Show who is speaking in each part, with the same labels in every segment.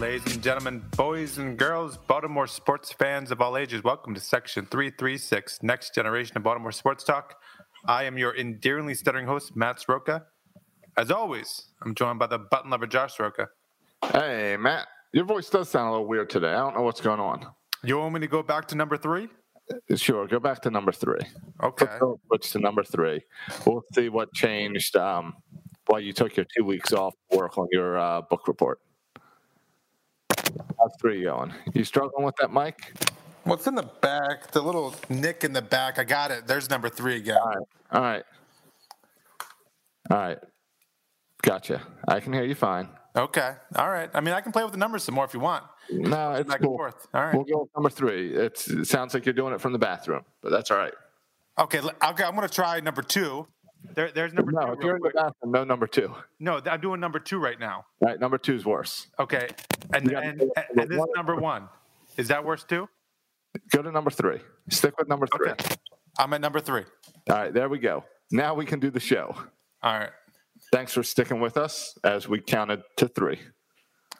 Speaker 1: Ladies and gentlemen, boys and girls, Baltimore sports fans of all ages, welcome to Section 336, Next Generation of Baltimore Sports Talk. I am your endearingly stuttering host, Matt Sroka. As always, I'm joined by the button lover, Josh Sroka.
Speaker 2: Hey, Matt, your voice does sound a little weird today. I don't know what's going on.
Speaker 1: You want me to go back to number three?
Speaker 2: Sure, go back to number three.
Speaker 1: Okay.
Speaker 2: Switch to number three. We'll see what changed um, while you took your two weeks off work on your uh, book report. Three going? You struggling with that mic?
Speaker 1: What's in the back? The little nick in the back. I got it. There's number three again.
Speaker 2: All right. All right. All right. Gotcha. I can hear you fine.
Speaker 1: Okay. All right. I mean, I can play with the numbers some more if you want.
Speaker 2: No, it's
Speaker 1: Back
Speaker 2: cool.
Speaker 1: and forth. All right.
Speaker 2: We'll go with number three. It's, it sounds like you're doing it from the bathroom, but that's all right.
Speaker 1: Okay. Okay. I'm going to try number two. There, there's number
Speaker 2: No,
Speaker 1: two.
Speaker 2: if you're in the bathroom, no number two.
Speaker 1: No, I'm doing number two right now.
Speaker 2: All right, number two is worse.
Speaker 1: Okay. And, and, and, and this is
Speaker 2: one.
Speaker 1: number one. Is that worse too?
Speaker 2: Go to number three. Stick with number three.
Speaker 1: Okay. I'm at number three.
Speaker 2: All right, there we go. Now we can do the show.
Speaker 1: All right.
Speaker 2: Thanks for sticking with us as we counted to three.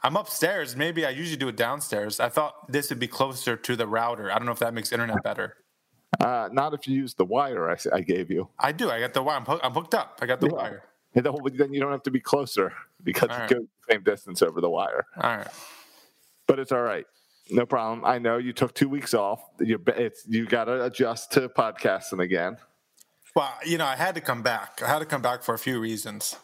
Speaker 1: I'm upstairs. Maybe I usually do it downstairs. I thought this would be closer to the router. I don't know if that makes internet better.
Speaker 2: Uh, not if you use the wire I gave you.
Speaker 1: I do. I got the wire. I'm, hook- I'm hooked up. I got the
Speaker 2: Yeah.
Speaker 1: wire.
Speaker 2: And then then you don't have to be closer because
Speaker 1: All
Speaker 2: you
Speaker 1: right.
Speaker 2: go the same distance over the wire.
Speaker 1: All right.
Speaker 2: But it's all right. No problem. I know you took two weeks off. You it's you got to adjust to podcasting again.
Speaker 1: Well, you know, I had to come back. I had to come back for a few reasons.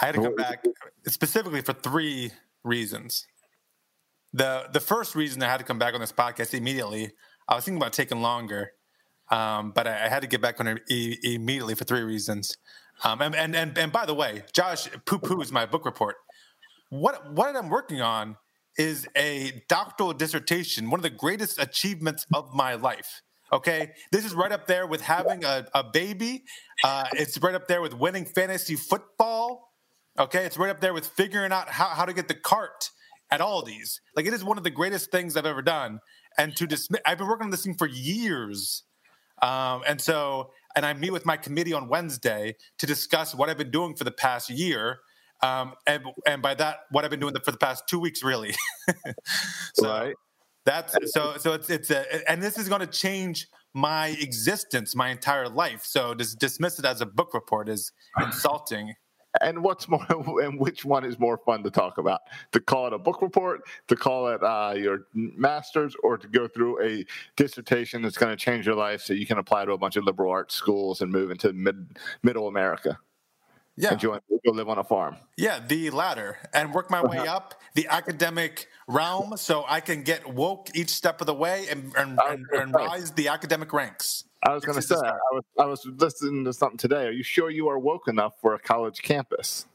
Speaker 1: I had to come back specifically for three reasons. The the first reason I had to come back on this podcast immediately, I was thinking about taking longer, um, but I, I had to get back on it e- immediately for three reasons. Um, and, and and and by the way, Josh poo poos my book report. What what I'm working on is a doctoral dissertation, one of the greatest achievements of my life. Okay, this is right up there with having a, a baby. Uh, it's right up there with winning fantasy football. Okay, it's right up there with figuring out how, how to get the cart at Aldi's. Like it is one of the greatest things I've ever done. And to dismiss, I've been working on this thing for years. Um, and so, and I meet with my committee on Wednesday to discuss what I've been doing for the past year. Um, and, and by that, what I've been doing for the past two weeks, really. so
Speaker 2: Right.
Speaker 1: that's so, so it's, it's a, and this is going to change my existence, my entire life. So to dismiss it as a book report is insulting.
Speaker 2: And what's more, and which one is more fun to talk about? To call it a book report, to call it uh, your master's, or to go through a dissertation that's going to change your life so you can apply to a bunch of liberal arts schools and move into mid, middle America
Speaker 1: Yeah.
Speaker 2: and join, go live on a farm.
Speaker 1: Yeah, the latter, and work my way up the academic realm so I can get woke each step of the way and, and, and, and rise the academic ranks.
Speaker 2: I was going to say, I was, I was listening to something today. Are you sure you are woke enough for a college campus?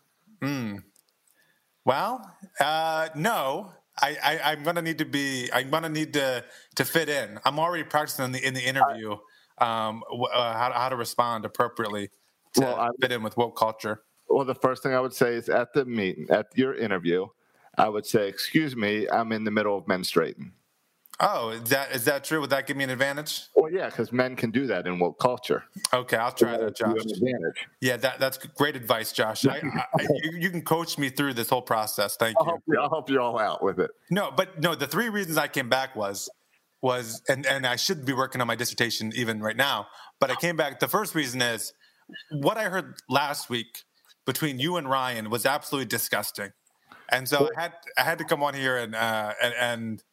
Speaker 1: Well, uh, no, I, I, I'm going to need to be. I'm going to need to to fit in. I'm already practicing in the in the interview um, uh, how to, how to respond appropriately. to
Speaker 2: Well, I-
Speaker 1: fit in with woke culture.
Speaker 2: Well, the first thing I would say is at the meeting, at your interview, I would say, "Excuse me, I'm in the middle of menstruating."
Speaker 1: Oh, is that is that true? Would that give me an advantage?
Speaker 2: Well, yeah, because men can do that in woke culture.
Speaker 1: Okay, I'll try that, Josh.
Speaker 2: advantage.
Speaker 1: Yeah, that that's great advice, Josh. I, I, you, you can coach me through this whole process. Thank
Speaker 2: I'll
Speaker 1: you.
Speaker 2: help you. I'll help you all out with it.
Speaker 1: No, but no, the three reasons I came back was was and and I should be working on my dissertation even right now, but I came back the first reason is what I heard last week between you and Ryan was absolutely disgusting. And so I had I had to come on here and uh and, and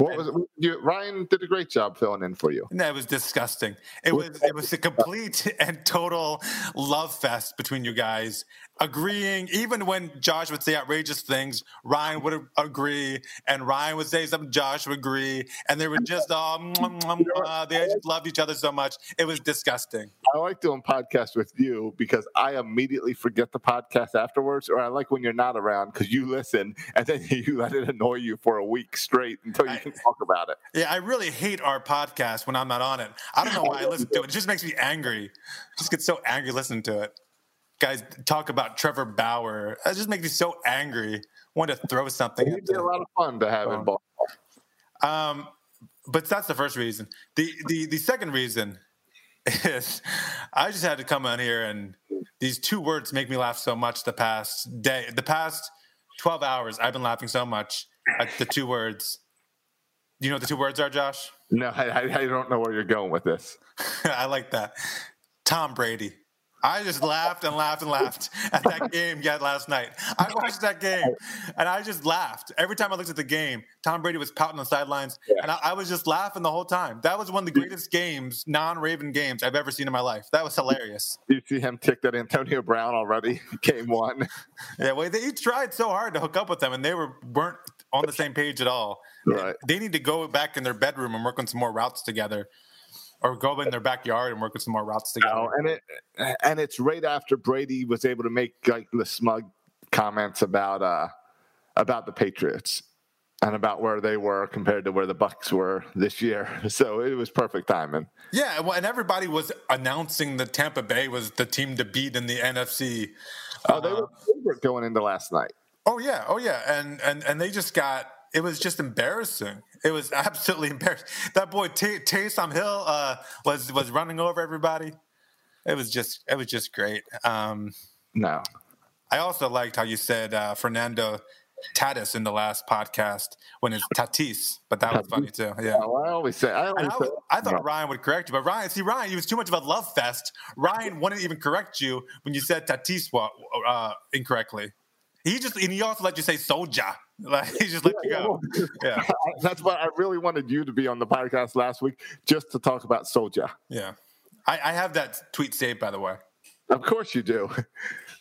Speaker 2: What was it? You, Ryan did a great job filling in for you.
Speaker 1: no, it was disgusting. It was it was a complete and total love fest between you guys. Agreeing, even when Josh would say outrageous things, Ryan would agree, and Ryan would say something, Josh would agree, and they were just all mwah, mwah, mwah. they just loved each other so much. It was disgusting.
Speaker 2: I like doing podcasts with you because I immediately forget the podcast afterwards, or I like when you're not around because you listen and then you let it annoy you for a week straight until you
Speaker 1: I-
Speaker 2: can talk about it.
Speaker 1: Yeah, I really hate our podcast when I'm not on it. I don't know why I listen to it. It just makes me angry. I just get so angry listening to it. Guys talk about Trevor Bauer. That just makes me so angry. Want to throw something.
Speaker 2: It'd be a lot of fun to have in Baltimore.
Speaker 1: Um, but that's the first reason. The the the second reason is I just had to come on here and these two words make me laugh so much the past day, the past twelve hours. I've been laughing so much at the two words. Do you know what the two words are, Josh?
Speaker 2: No, I, I I don't know where you're going with this.
Speaker 1: I like that. Tom Brady. I just laughed and laughed and laughed at that game yet last night. I watched that game and I just laughed. Every time I looked at the game, Tom Brady was pouting on the sidelines and I, I was just laughing the whole time. That was one of the greatest games, non Raven games I've ever seen in my life. That was hilarious.
Speaker 2: You see him tick that Antonio Brown already, game one.
Speaker 1: Yeah, well, they each tried so hard to hook up with them and they were weren't on the same page at all.
Speaker 2: Right.
Speaker 1: They need to go back in their bedroom and work on some more routes together. Or go in their backyard and work with some more routes together.
Speaker 2: Oh, and it and it's right after Brady was able to make like the smug comments about uh about the Patriots and about where they were compared to where the Bucs were this year. So it was perfect timing.
Speaker 1: Yeah, well, and everybody was announcing that Tampa Bay was the team to beat in the NFC.
Speaker 2: Oh, they were favorite going into last night.
Speaker 1: Oh yeah, oh yeah, and and and they just got. It was just embarrassing. It was absolutely embarrassing. That boy Tay- Taysom Hill uh, was was running over everybody. It was just it was just great. Um,
Speaker 2: No.
Speaker 1: I also liked how you said uh, Fernando Tatis in the last podcast when it's Tatis, but that was funny too. Yeah.
Speaker 2: Oh, I always say I always
Speaker 1: I,
Speaker 2: say,
Speaker 1: I thought
Speaker 2: no.
Speaker 1: Ryan would correct you, but Ryan, see, Ryan, he was too much of a love fest. Ryan wouldn't even correct you when you said Tatis uh, incorrectly. He just, and he also let you say Soja. Like, he just let you go. Yeah,
Speaker 2: That's why I really wanted you to be on the podcast last week just to talk about Soja.
Speaker 1: yeah. I, I have that tweet saved, by the way.
Speaker 2: Of course you do.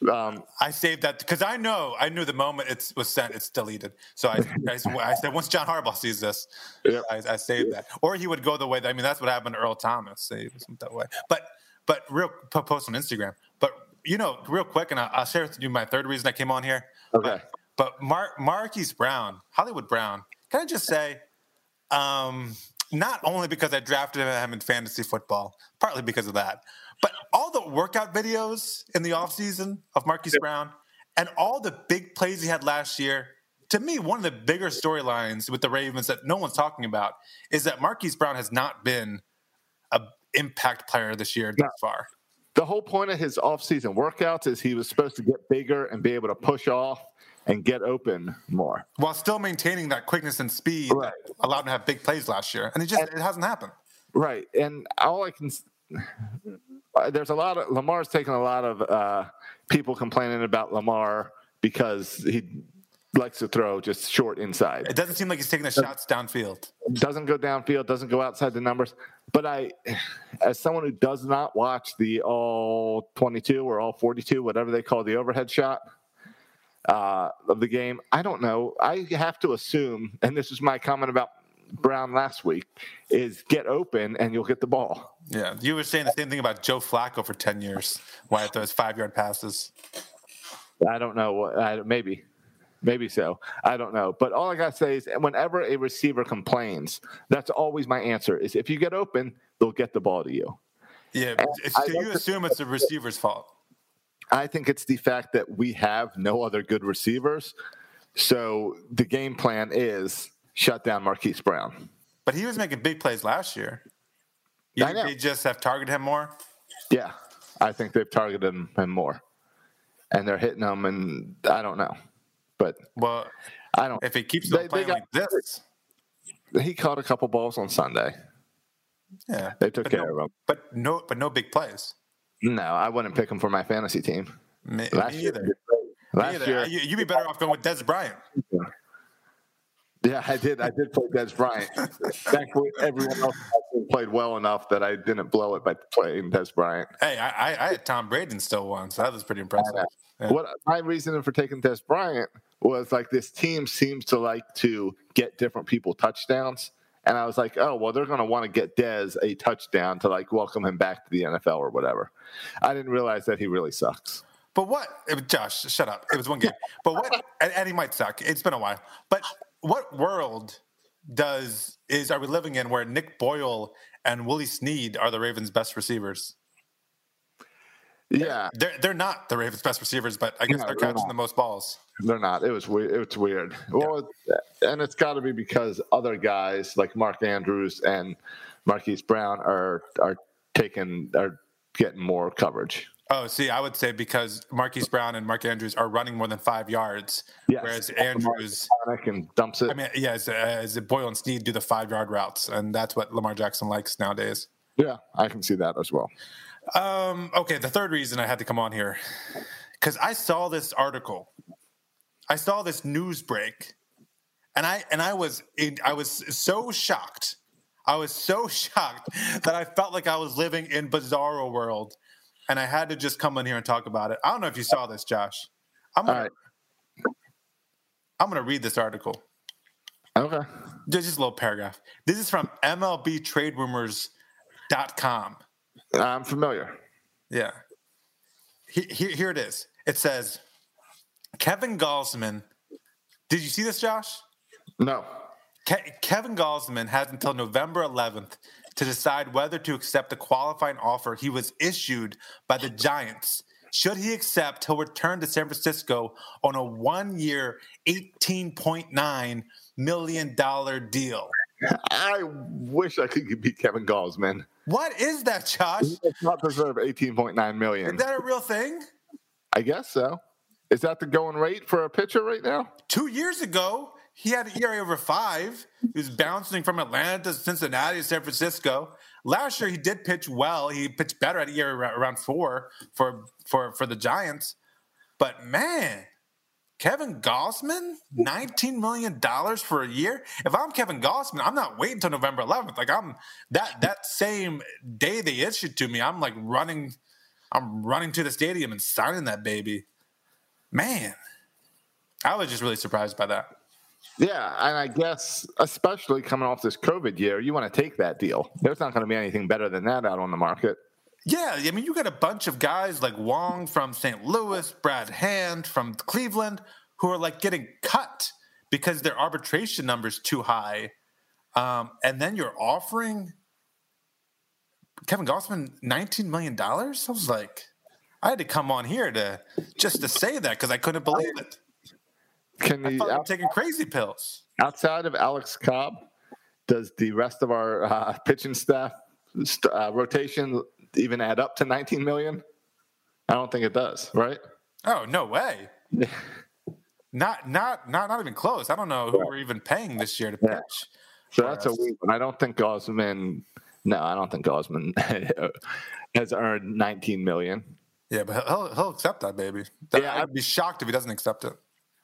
Speaker 2: Um,
Speaker 1: I saved that because I know, I knew the moment it was sent, it's deleted. So I, I, I said, once John Harbaugh sees this,
Speaker 2: Yep.
Speaker 1: I, I saved that. Or he would go the way, I mean, that's what happened to Earl Thomas. He was that way. But, but real, post on Instagram. But, you know, real quick, and I'll, I'll share with you my third reason I came on here.
Speaker 2: Okay.
Speaker 1: But, but Mar- Marquise Brown, Hollywood Brown, can I just say, um, not only because I drafted him in fantasy football, partly because of that, but all the workout videos in the offseason of Marquise Brown and all the big plays he had last year. To me, one of the bigger storylines with the Ravens that no one's talking about is that Marquise Brown has not been a impact player this year thus far.
Speaker 2: The whole point of his offseason workouts is he was supposed to get bigger and be able to push off and get open more.
Speaker 1: While still maintaining that quickness and speed
Speaker 2: Right.
Speaker 1: that allowed him to have big plays last year. And it just it hasn't happened.
Speaker 2: Right. And all I can there's a lot of Lamar's taking a lot of uh, people complaining about Lamar because he likes to throw just short inside.
Speaker 1: It doesn't seem like he's taking the shots downfield.
Speaker 2: doesn't go downfield, doesn't go outside the numbers. But I, as someone who does not watch the all 22 or all 42, whatever they call the overhead shot uh, of the game, I don't know. I have to assume, and this is my comment about Brown last week, is get open and you'll get the ball.
Speaker 1: Yeah, you were saying the same thing about Joe Flacco for ten years. Why it throws five yard passes?
Speaker 2: I don't know. what- I, maybe. Maybe so. I don't know. But all I got to say is whenever a receiver complains, that's always my answer is if you get open, they'll get the ball to you.
Speaker 1: Yeah, so you assume it's the receiver's fault.
Speaker 2: I think it's the fact that we have no other good receivers. So the game plan is shut down Marquise Brown.
Speaker 1: But he was making big plays last year. You
Speaker 2: I
Speaker 1: think
Speaker 2: know.
Speaker 1: they just have targeted him more?
Speaker 2: Yeah, I think they've targeted him more, and they're hitting him. And I don't know, but
Speaker 1: Well,
Speaker 2: I don't.
Speaker 1: if he keeps
Speaker 2: They-
Speaker 1: on
Speaker 2: they got-
Speaker 1: like this,
Speaker 2: He caught a couple balls on Sunday.
Speaker 1: yeah,
Speaker 2: They took care
Speaker 1: no,
Speaker 2: of him.
Speaker 1: But no, but no big plays.
Speaker 2: No, I wouldn't pick him for my fantasy team.
Speaker 1: Me,
Speaker 2: Last
Speaker 1: me
Speaker 2: year,
Speaker 1: either. Me
Speaker 2: last
Speaker 1: either.
Speaker 2: year,
Speaker 1: You, you'd be better off going with Dez Bryant.
Speaker 2: yeah, I did. I did play Dez Bryant. Thankfully, everyone else played well enough that I didn't blow it by playing Dez Bryant.
Speaker 1: Hey, I, I, I had Tom Brady still won, so that was pretty impressive. Yeah.
Speaker 2: What my reason for taking Dez Bryant was like this team seems to like to get different people touchdowns. And I was like, oh, well, they're going to want to get Dez a touchdown to like welcome him back to the NFL or whatever. I didn't realize that he really sucks.
Speaker 1: But what, Josh? Shut up. It was one game. But what? And, and he might suck. It's been a while. But what world does is are we living in where Nick Boyle and Willie Snead are the Ravens' best receivers?
Speaker 2: Yeah,
Speaker 1: They're they're not the Ravens' best receivers, but I guess
Speaker 2: No,
Speaker 1: they're
Speaker 2: they're
Speaker 1: catching the most balls.
Speaker 2: They're not. It was weird. It's weird. Well, and it's got to be because other guys like Mark Andrews and Marquise Brown are are taking are getting more coverage.
Speaker 1: Oh, see, I would say because Marquise Brown and Mark Andrews are running more than five yards,
Speaker 2: Yes.
Speaker 1: whereas Andrews,
Speaker 2: and dumps it.
Speaker 1: I mean, yeah, as, as Boyle and Snead do the five yard routes, and that's what Lamar Jackson likes nowadays.
Speaker 2: yeah, I can see that as well.
Speaker 1: Um, okay, the third reason I had to come on here because I saw this article, I saw this news break, and I and I was in, I was so shocked. I was so shocked that I felt like I was living in bizarro world, and I had to just come in here and talk about it. I don't know if you saw this, Josh. I'm gonna,
Speaker 2: right.
Speaker 1: I'm gonna read this article.
Speaker 2: Okay.
Speaker 1: Just just a little paragraph. This is from MLBTradeRumors.com.
Speaker 2: I'm familiar.
Speaker 1: Yeah. He- Here, here it is. It says Kevin Gausman. Did you see this, Josh?
Speaker 2: No.
Speaker 1: Ke- Kevin Gausman has until November 11th to decide whether to accept the qualifying offer he was issued by the Giants. Should he accept, he'll return to San Francisco on a one year, $18.9 million deal.
Speaker 2: I wish I could beat Kevin Gausman.
Speaker 1: What is that, Josh?
Speaker 2: He does not deserve 18.9 million.
Speaker 1: Is that a real thing?
Speaker 2: I guess so. Is that the going rate for a pitcher right now?
Speaker 1: Two years ago, he had an ERA over five. He was bouncing from Atlanta to Cincinnati to San Francisco. Last year, he did pitch well. He pitched better at ERA ar- around four for for for the Giants. But man, Kevin Gausman, nineteen million dollars for a year. If I'm Kevin Gausman, I'm not waiting until November 11th. Like I'm that that same day they issued to me, I'm like running, I'm running to the stadium and signing that baby. Man, I was just really surprised by that.
Speaker 2: Yeah, and I guess especially coming off this COVID year, you want to take that deal. There's not going to be anything better than that out on the market.
Speaker 1: Yeah, I mean, you got a bunch of guys like Wong from St. Louis, Brad Hand from Cleveland, who are like getting cut because their arbitration number's too high. Um, and then you're offering Kevin Gausman $19 million? I was like, I had to come on here to just to say that because I couldn't believe it.
Speaker 2: Can
Speaker 1: I
Speaker 2: the
Speaker 1: thought I'm taking crazy pills.
Speaker 2: outside of Alex Cobb, does the rest of our uh, pitching staff st- uh, rotation even add up to 19 million? I don't think it does. Right?
Speaker 1: Oh, no way. Not, not, not, not even close. I don't know who we're even paying this year to pitch.
Speaker 2: Yeah. So that's a
Speaker 1: us.
Speaker 2: weak one. I don't think Gausman. No, I don't think Gausman has earned 19 million.
Speaker 1: Yeah, but he'll he'll accept that baby.
Speaker 2: Yeah,
Speaker 1: I'd be shocked if he doesn't accept it.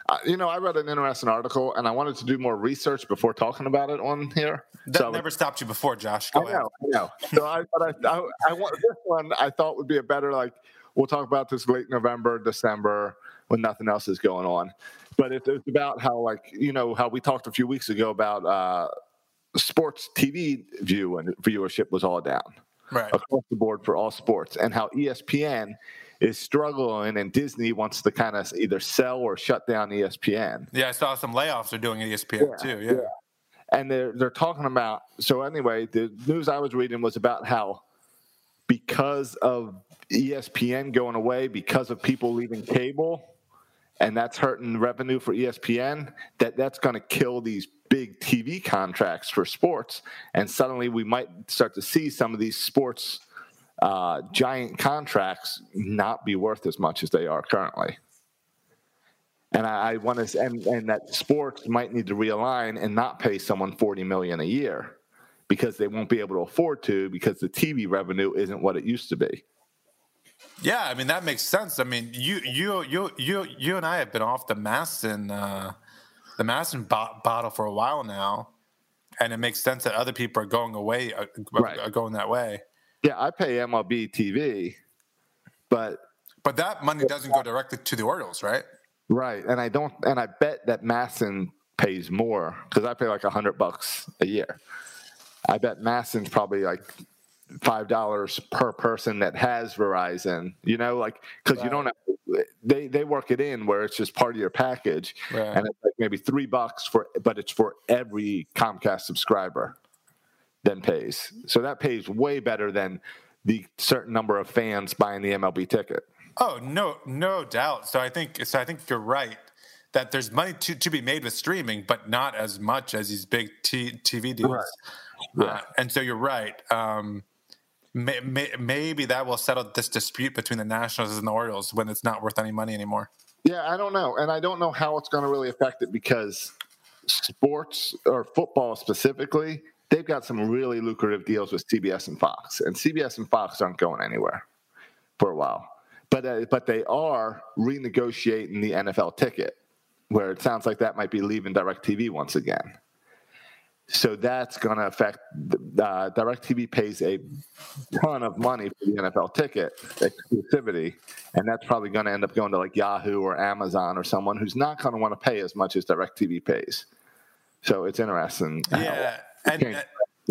Speaker 2: Uh, you know, I read an interesting article, and I wanted to do more research before talking about it on here.
Speaker 1: That
Speaker 2: So-
Speaker 1: never stopped you before, Josh.
Speaker 2: I
Speaker 1: Go ahead.
Speaker 2: know, I know. So I, but I, I, I want this one. I thought would be a better like. We'll talk about this late November, December when nothing else is going on. But it, it's about how like you know how we talked a few weeks ago about uh, sports TV view and viewership was all down
Speaker 1: Right.
Speaker 2: across the board for all sports, and how ESPN is struggling, and Disney wants to kind of either sell or shut down ESPN.
Speaker 1: Yeah, I saw some layoffs are doing ESPN
Speaker 2: Yeah,
Speaker 1: too. Yeah.
Speaker 2: and they're they're talking about so anyway the news i was reading was about how because of ESPN going away because of people leaving cable, and that's hurting revenue for ESPN. That that's going to kill these big TV contracts for sports, and suddenly we might start to see some of these sports uh, giant contracts not be worth as much as they are currently. And I, I want to, and, and that sports might need to realign and not pay someone forty million a year because they won't be able to afford to because the TV revenue isn't what it used to be.
Speaker 1: Yeah, I mean that makes sense. I mean, you you you you you and I have been off the MASN uh, the MASN bo- bottle for a while now, and it makes sense that other people are going away, uh,
Speaker 2: Right.
Speaker 1: are going that way.
Speaker 2: Yeah, I pay MLB TV, but
Speaker 1: But that money doesn't go directly to the Orioles, right?
Speaker 2: right, and I don't, and I bet that MASN pays more because I pay like a hundred bucks a year. I bet MASN's probably like five dollars per person that has Verizon. You know, like because you don't have they they work it in where it's just part of your package,
Speaker 1: Right.
Speaker 2: and it's like maybe three bucks for, but it's for every Comcast subscriber then pays. So that pays way better than the certain number of fans buying the MLB ticket.
Speaker 1: Oh no, no doubt. So I think so. I think you're right that there's money to, to be made with streaming, but not as much as these big t- TV deals.
Speaker 2: Right.
Speaker 1: Uh, and so you're right. Um, may, may, maybe that will settle this dispute between the Nationals and the Orioles when it's not worth any money anymore.
Speaker 2: Yeah, I don't know. And I don't know how it's going to really affect it because sports or football specifically, they've got some really lucrative deals with CBS and Fox. And CBS and Fox aren't going anywhere for a while. But uh, but they are renegotiating the NFL ticket where it sounds like that might be leaving DirecTV once again. So that's going to affect. Uh, DirecTV pays a ton of money for the NFL ticket exclusivity, and that's probably going to end up going to like Yahoo or Amazon or someone who's not going to want to pay as much as DirecTV pays. So it's interesting.
Speaker 1: Yeah, and uh,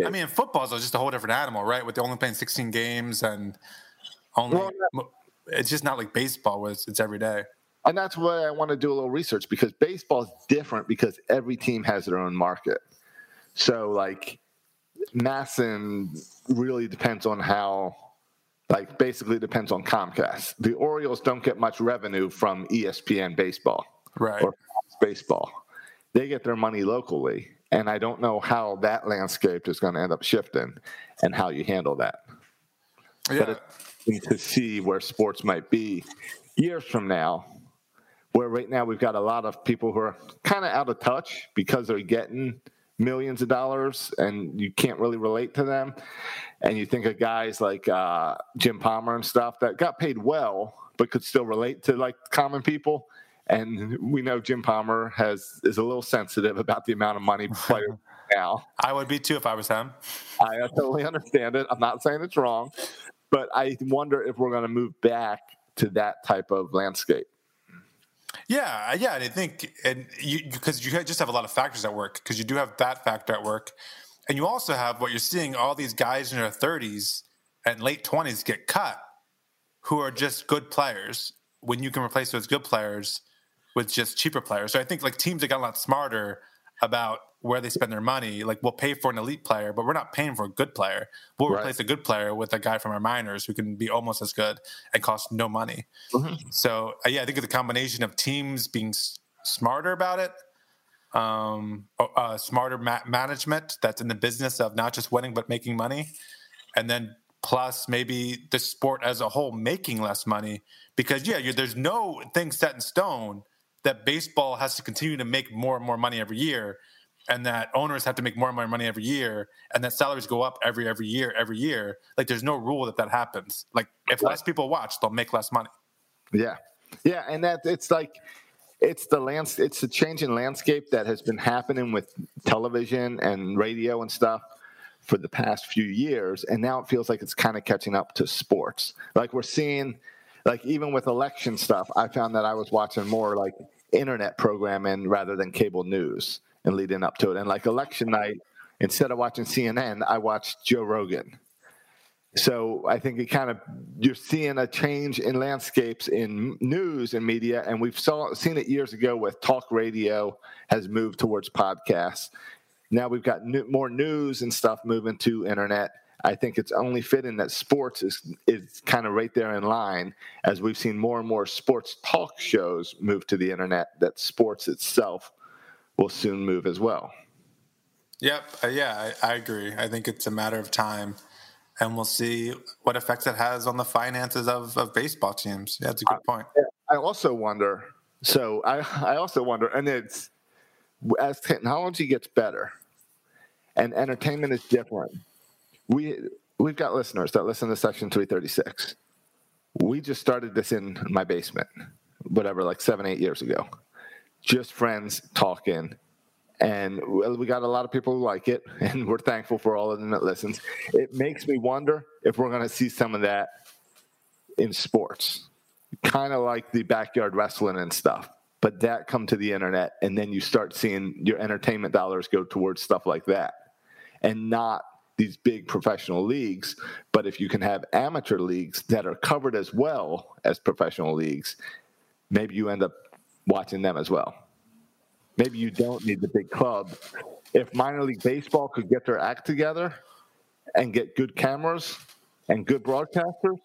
Speaker 1: I mean, football is just a whole different animal, right? With only playing 16 games and only,
Speaker 2: Well,
Speaker 1: it's just not like baseball, where it's, it's every day.
Speaker 2: And that's why I want to do a little research because baseball is different because every team has their own market. So like MASN really depends on how like basically depends on Comcast. The Orioles don't get much revenue from ESPN baseball
Speaker 1: Right.
Speaker 2: or baseball. They get their money locally. And I don't know how that landscape is going to end up shifting and how you handle that.
Speaker 1: Yeah.
Speaker 2: to see where sports might be years from now. Where right now we've got a lot of people who are kind of out of touch because they're getting millions of dollars and you can't really relate to them. And you think of guys like uh, Jim Palmer and stuff that got paid well but could still relate to like common people. And we know Jim Palmer has is a little sensitive about the amount of money players now.
Speaker 1: I would be too if I was him.
Speaker 2: I totally understand it. I'm not saying it's wrong, but I wonder if we're going to move back to that type of landscape.
Speaker 1: Yeah, yeah, and I think, and you because you just have a lot of factors at work because you do have that factor at work, and you also have what you're seeing all these guys in their 30s and late 20s get cut, who are just good players when you can replace those good players with just cheaper players. So I think like teams have got a lot smarter about where they spend their money. Like we'll pay for an elite player, but we're not paying for a good player. We'll
Speaker 2: Right.
Speaker 1: replace a good player with a guy from our minors who can be almost as good and cost no money. So uh, yeah, I think the combination of teams being s- smarter about it, um, uh, smarter ma- management that's in the business of not just winning but making money, and then plus maybe the sport as a whole making less money because yeah, there's no thing set in stone that baseball has to continue to make more and more money every year. And that owners have to make more and more money every year, and that salaries go up every every year, every year. Like there's no rule that that happens. Like if less people watch, they'll make less money.
Speaker 2: Yeah, yeah, and that it's like it's the lands it's the change in landscape that has been happening with television and radio and stuff for the past few years, and now it feels like it's kind of catching up to sports. Like we're seeing, like even with election stuff, I found that I was watching more like internet programming rather than cable news and leading up to it. And like election night, instead of watching CNN, I watched Joe Rogan. So I think it kind of you're seeing a change in landscapes in news and media, and we've saw seen it years ago with talk radio has moved towards podcasts. Now we've got new, more news and stuff moving to internet. I think it's only fitting that sports is is kind of right there in line as we've seen more and more sports talk shows move to the internet. That sports itself will soon move as well.
Speaker 1: Yep. Uh, yeah, I, I agree. I think it's a matter of time, and we'll see what effects it has on the finances of, of baseball teams. Yeah, that's a good point.
Speaker 2: I also wonder. So I I also wonder, and it's as technology gets better and entertainment is different. We we've got listeners that listen to Section 336. We just started this in my basement, whatever, like seven, eight years ago. Just friends talking. And we got a lot of people who like it, and we're thankful for all of them that listens. It makes me wonder if we're going to see some of that in sports, kind of like the backyard wrestling and stuff. But that come to the internet, and then you start seeing your entertainment dollars go towards stuff like that and not these big professional leagues. But if you can have amateur leagues that are covered as well as professional leagues, maybe you end up watching them as well. Maybe you don't need the big club. If minor league baseball could get their act together and get good cameras and good broadcasters,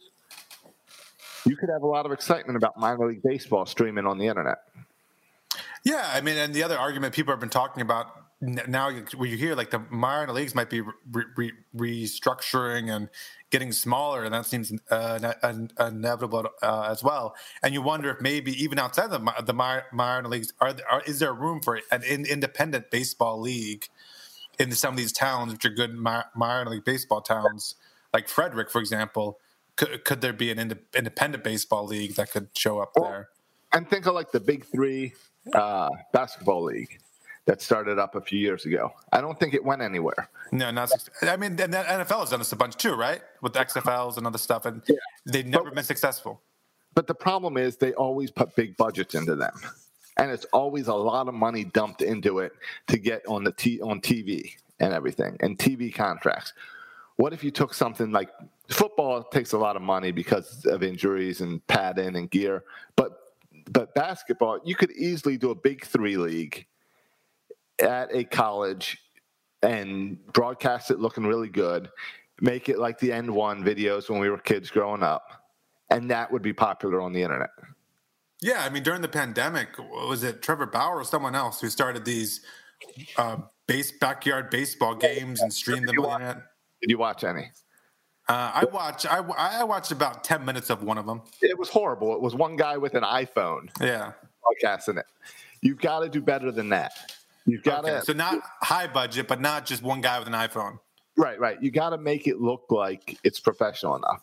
Speaker 2: you could have a lot of excitement about minor league baseball streaming on the internet.
Speaker 1: Yeah, I mean, and the other argument people have been talking about now when you hear like the minor leagues might be re- re- restructuring and getting smaller, and that seems uh, inevitable uh, as well. And you wonder if maybe even outside the the minor leagues, are, are is there room for an independent baseball league in some of these towns, which are good minor league baseball towns, like Frederick, for example? Could, could there be an ind- independent baseball league that could show up well, there?
Speaker 2: And think of like the Big Three uh, basketball league that started up a few years ago. I don't think it went anywhere.
Speaker 1: No, not. I mean, and the NFL has done this a bunch too, right? With XFLs and other stuff, and yeah. they've never but, been successful.
Speaker 2: But the problem is they always put big budgets into them, and it's always a lot of money dumped into it to get on the t- on TV and everything, and TV contracts. What if you took something like football takes a lot of money because of injuries and padding and gear, but but basketball you could easily do a big three league at a college and broadcast it looking really good, make it like the AND1 videos when we were kids growing up, and that would be popular on the internet.
Speaker 1: Yeah, I mean, during the pandemic, was it Trevor Bauer or someone else who started these uh, base backyard baseball games and streamed them on the internet?
Speaker 2: Did you watch any?
Speaker 1: Uh, I watched. I, I watched about ten minutes of one of them.
Speaker 2: It was horrible. It was one guy with an iPhone.
Speaker 1: Yeah,
Speaker 2: broadcasting it. You've got to do better than that. You've got to
Speaker 1: so not high budget, but not just one guy with an iPhone.
Speaker 2: Right, right. You got to make it look like it's professional enough.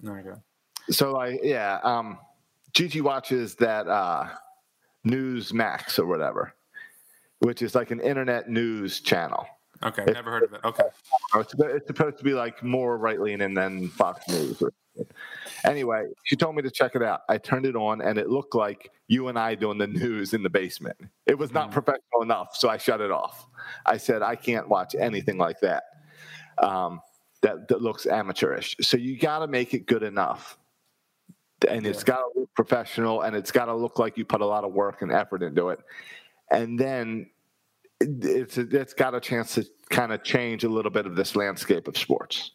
Speaker 1: There you go.
Speaker 2: So like, yeah, um, Gigi watches that uh, Newsmax or whatever, which is like an internet news channel.
Speaker 1: Okay, never heard of it. Okay,
Speaker 2: it's supposed to be like more right leaning than Fox News. Anyway, she told me to check it out. I turned it on, and it looked like you and I doing the news in the basement. It was not mm. professional enough, so I shut it off. I said I can't watch anything like that. Um, that that looks amateurish. So you got to make it good enough, and it's got to look professional, and it's got to look like you put a lot of work and effort into it, and then it's it's got a chance to kind of change a little bit of this landscape of sports.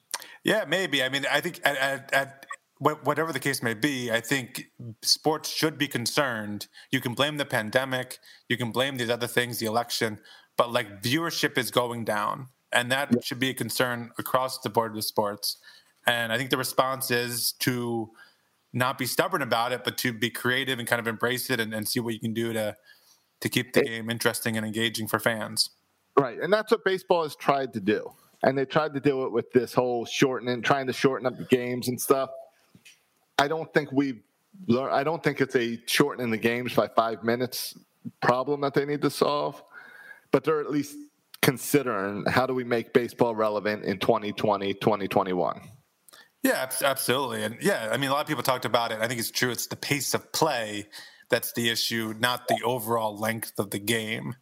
Speaker 1: Yeah, maybe. I mean, I think at, at, at, whatever the case may be, I think sports should be concerned. You can blame the pandemic, you can blame these other things, the election, but like viewership is going down, and that yeah. should be a concern across the board with sports. And I think the response is to not be stubborn about it, but to be creative and kind of embrace it and, and see what you can do to to keep the game interesting and engaging for fans.
Speaker 2: Right, and that's what baseball has tried to do. And they tried to do it with this whole shortening, trying to shorten up the games and stuff. I don't think we've learned. I don't think it's a shortening the games by five minutes problem that they need to solve, but they're at least considering how do we make baseball relevant in 2020, 2021.
Speaker 1: Yeah, absolutely. And yeah, I mean, a lot of people talked about it. I think it's true. It's the pace of play that's the issue, not the overall length of the game.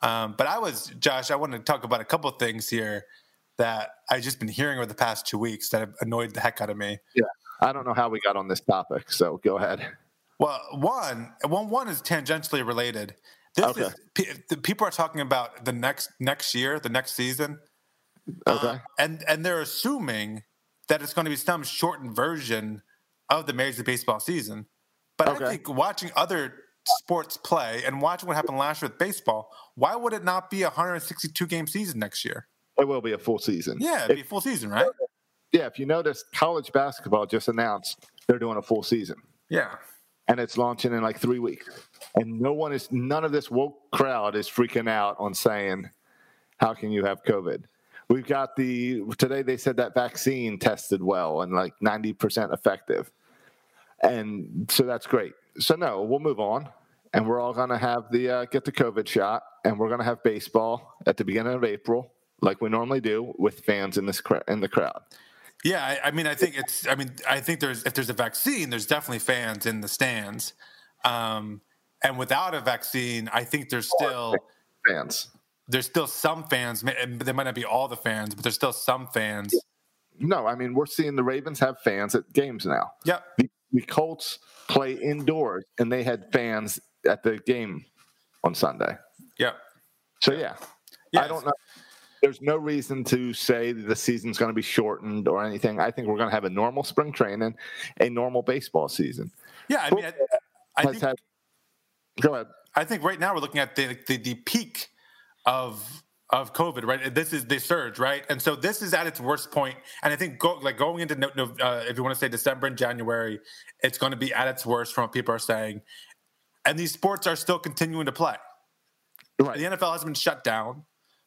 Speaker 1: Um, but I was, Josh, I wanted to talk about a couple things here that I've just been hearing over the past two weeks that have annoyed the heck out of me.
Speaker 2: Yeah. I don't know how we got on this topic, so go ahead.
Speaker 1: Well, one, one, one is tangentially related. This okay. is people are talking about the next next year, the next season.
Speaker 2: Okay.
Speaker 1: Uh, and and they're assuming that it's going to be some shortened version of the Major League Baseball season. But
Speaker 2: Okay.
Speaker 1: I think watching other sports play and watching what happened last year with baseball, why would it not be a 162 game season next year?
Speaker 2: It will be a full season.
Speaker 1: Yeah, it'd be a full season, right?
Speaker 2: Yeah, if you notice, college basketball just announced they're doing a full season,
Speaker 1: Yeah.
Speaker 2: and it's launching in like three weeks. And no one is, none of this woke crowd is freaking out on saying, "How can you have COVID?" We've got the today. They said that vaccine tested well and like ninety percent effective, and so that's great. So no, we'll move on, and we're all gonna have the uh, get the COVID shot, and we're gonna have baseball at the beginning of April, like we normally do, with fans in this in the crowd.
Speaker 1: Yeah, I, I mean, I think it's. I mean, I think there's if there's a vaccine, there's definitely fans in the stands, um, and without a vaccine, I think there's still
Speaker 2: Fans.
Speaker 1: there's still some fans. They might not be all the fans, but there's still some fans.
Speaker 2: No, I mean we're seeing the Ravens have fans at games now.
Speaker 1: Yep.
Speaker 2: The, the Colts play indoors, and they had fans at the game on Sunday.
Speaker 1: Yep.
Speaker 2: So yeah,
Speaker 1: Yeah,
Speaker 2: I don't know. There's no reason to say that the season's going to be shortened or anything. I think we're going to have a normal spring training, a normal baseball season.
Speaker 1: Yeah, I mean, I, I think
Speaker 2: had- go ahead.
Speaker 1: I think right now we're looking at the, the the peak of of COVID, right? This is the surge, right? And so this is at its worst point. And I think go, like going into no, no, uh, if you want to say December and January, it's going to be at its worst from what people are saying. And these sports are still continuing to play.
Speaker 2: Right.
Speaker 1: The NFL hasn't been shut down.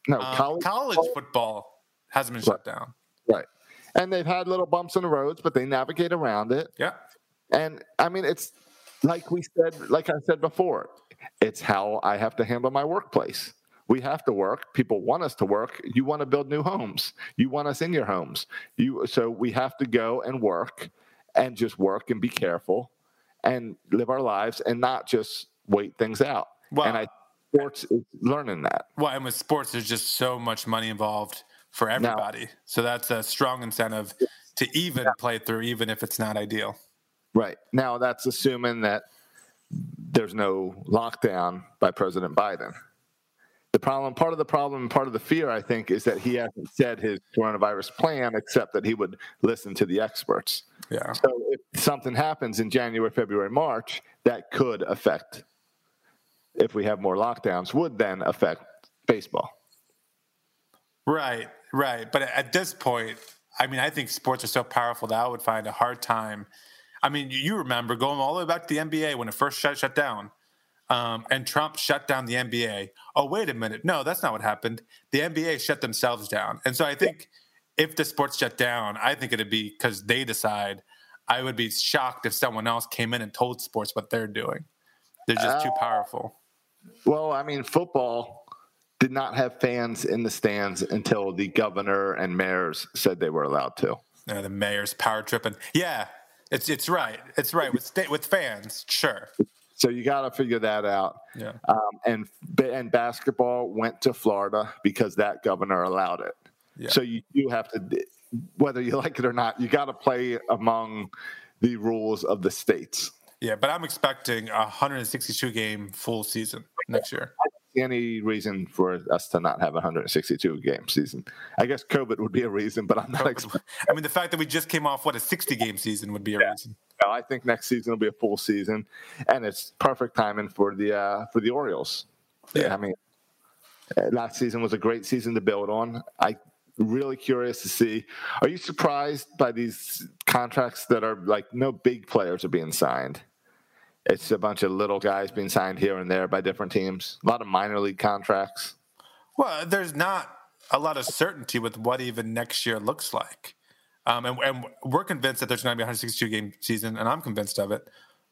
Speaker 2: No,
Speaker 1: Um,
Speaker 2: college,
Speaker 1: college football hasn't been shut down.
Speaker 2: right. And they've had little bumps in the roads, but they navigate around it.
Speaker 1: Yeah.
Speaker 2: And I mean, it's like we said, like I said before, it's how I have to handle my workplace. We have to work. People want us to work. You want to build new homes. You want us in your homes. You so we have to go and work and just work and be careful and live our lives and not just wait things out.
Speaker 1: Wow.
Speaker 2: And I sports is learning that.
Speaker 1: Well, and with sports, there's just so much money involved for everybody. so that's a strong incentive to even play through, even if it's not ideal.
Speaker 2: Right. Now that's assuming that there's no lockdown by President Biden. The problem, part of the problem, part of the fear, I think, is that he hasn't said his coronavirus plan, except that he would listen to the experts.
Speaker 1: Yeah.
Speaker 2: So if something happens in January, February, March, that could affect, if we have more lockdowns, would then affect baseball.
Speaker 1: Right, right. But at this point, I mean, I think sports are so powerful that I would find a hard time. I mean, you remember going all the way back to the NBA when it first shut, shut down, um, and Trump shut down the NBA. Oh, wait a minute. No, that's not what happened. The NBA shut themselves down. And so I think if the sports shut down, I think it'd be because they decide. I would be shocked if someone else came in and told sports what they're doing. They're just too powerful.
Speaker 2: Well, I mean, football did not have fans in the stands until the governor and mayors said they were allowed to.
Speaker 1: Uh, the mayor's power tripping. Yeah, it's it's right. It's right with sta- with fans. Sure.
Speaker 2: So you got to figure that out.
Speaker 1: Yeah.
Speaker 2: Um, and and basketball went to Florida because that governor allowed it.
Speaker 1: Yeah.
Speaker 2: So you do have to, whether you like it or not, you got to play among the rules of the states.
Speaker 1: Yeah, but I'm expecting a 162 game full season next year.
Speaker 2: Any reason for us to not have a 162 game season? I guess COVID would be a reason, but I'm not. Expecting,
Speaker 1: I mean, the fact that we just came off what a 60 game season would be a reason.
Speaker 2: I think next season will be a full season, and it's perfect timing for the uh, for the Orioles.
Speaker 1: Yeah.
Speaker 2: I mean, uh, last season was a great season to build on. I really curious to see. Are you surprised by these contracts that are like no big players are being signed? It's a bunch of little guys being signed here and there by different teams. A lot of minor league contracts.
Speaker 1: Well, there's not a lot of certainty with what even next year looks like. Um, and, and we're convinced that there's going to be a 162 game season, and I'm convinced of it.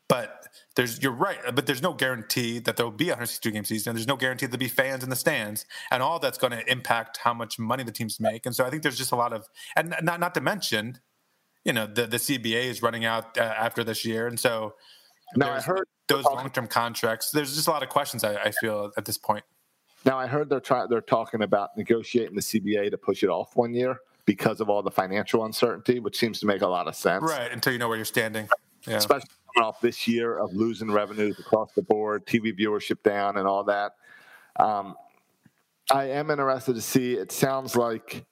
Speaker 1: But there's, you're right, but there's no guarantee that there will be a 162 game season. And there's no guarantee there'll be fans in the stands, and all that's going to impact how much money the teams make. And so I think there's just a lot of, and not not to mention, you know, the the CBA is running out uh, after this year, and so
Speaker 2: Now I heard
Speaker 1: those long term contracts. There's just a lot of questions I, I feel at this point.
Speaker 2: Now I heard they're trying. They're talking about negotiating the CBA to push it off one year because of all the financial uncertainty, which seems to make a lot of sense.
Speaker 1: Right, until you know where you're standing. Yeah.
Speaker 2: especially coming off this year of losing revenues across the board, TV viewership down, and all that. Um, I am interested to see. It sounds like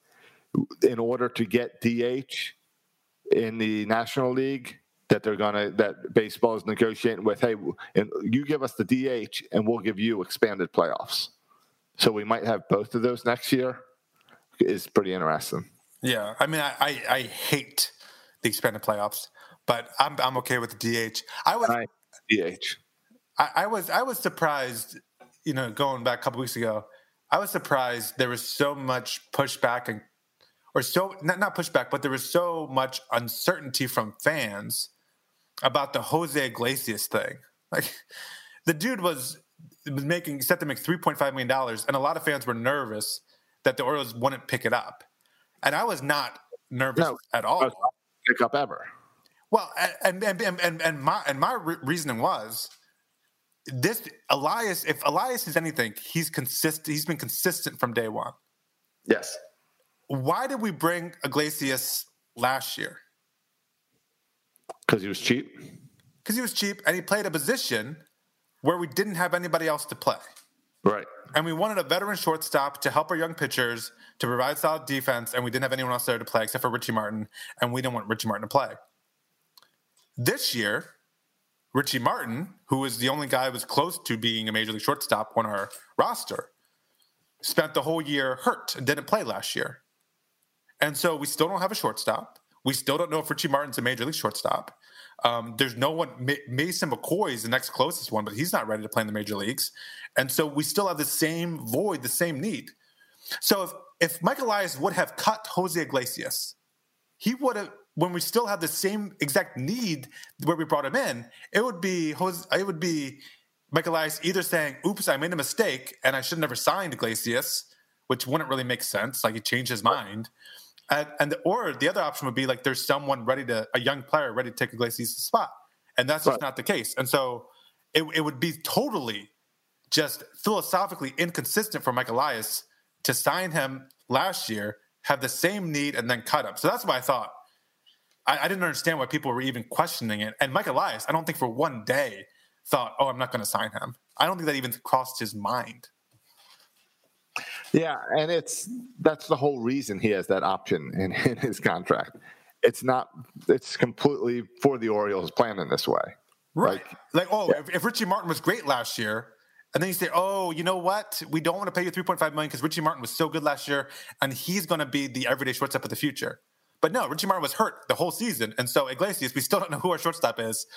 Speaker 2: in order to get DH in the National League that they're gonna that baseball is negotiating with. Hey, and you give us the DH, and we'll give you expanded playoffs. So we might have both of those next year. Is pretty interesting.
Speaker 1: Yeah, I mean, I, I, I hate the expanded playoffs, but I'm I'm okay with the DH. I was
Speaker 2: I, DH.
Speaker 1: I, I was I was surprised, you know, going back a couple weeks ago. I was surprised there was so much pushback and or so not not pushback, but there was so much uncertainty from fans about the Jose Iglesias thing. Like the dude was was making set to make three point five million dollars, and a lot of fans were nervous that the Orioles wouldn't pick it up, and I was not nervous
Speaker 2: No,
Speaker 1: at all.
Speaker 2: Pick up ever.
Speaker 1: Well, and and and and, and my and my re- reasoning was this Elias. If Elias is anything, he's consistent. He's been consistent from day one.
Speaker 2: Yes.
Speaker 1: Why did we bring Iglesias last year?
Speaker 2: Because he was cheap.
Speaker 1: Because he was cheap and he played a position where we didn't have anybody else to play.
Speaker 2: Right.
Speaker 1: And we wanted a veteran shortstop to help our young pitchers to provide solid defense, and we didn't have anyone else there to play except for Richie Martin, and we didn't want Richie Martin to play. This year, Richie Martin, who was the only guy who was close to being a major league shortstop on our roster, spent the whole year hurt and didn't play last year. And so we still don't have a shortstop. We still don't know if Richie Martin's a major league shortstop. Um, there's no one. Ma- Mason McCoy is the next closest one, but he's not ready to play in the major leagues. And so we still have the same void, the same need. So if, if Mike Elias would have cut Jose Iglesias, he would have when we still have the same exact need where we brought him in, it would be Jose, it would be Mike Elias either saying, "Oops, I made a mistake and I should have never signed Iglesias," which wouldn't really make sense. Like he changed his mind, and, and or the other option would be like there's someone ready to a young player ready to take Iglesias' spot, and that's just
Speaker 2: Right.
Speaker 1: not the case. And so it, it would be totally just philosophically inconsistent for Mike Elias to sign him last year, have the same need, and then cut him. So that's why I thought I, I didn't understand why people were even questioning it. And Mike Elias, I don't think for one day thought, "Oh, I'm not going to sign him." I don't think that even crossed his mind.
Speaker 2: Yeah, and it's that's the whole reason he has that option in, in his contract. It's not. It's completely for the Orioles planning this way.
Speaker 1: Right.
Speaker 2: Like-
Speaker 1: Like, oh, if, if Richie Martin was great last year, and then you say, oh, you know what? We don't want to pay you 3.5 million because Richie Martin was so good last year, and he's going to be the everyday shortstop of the future. But no, Richie Martin was hurt the whole season, and so Iglesias, we still don't know who our shortstop is.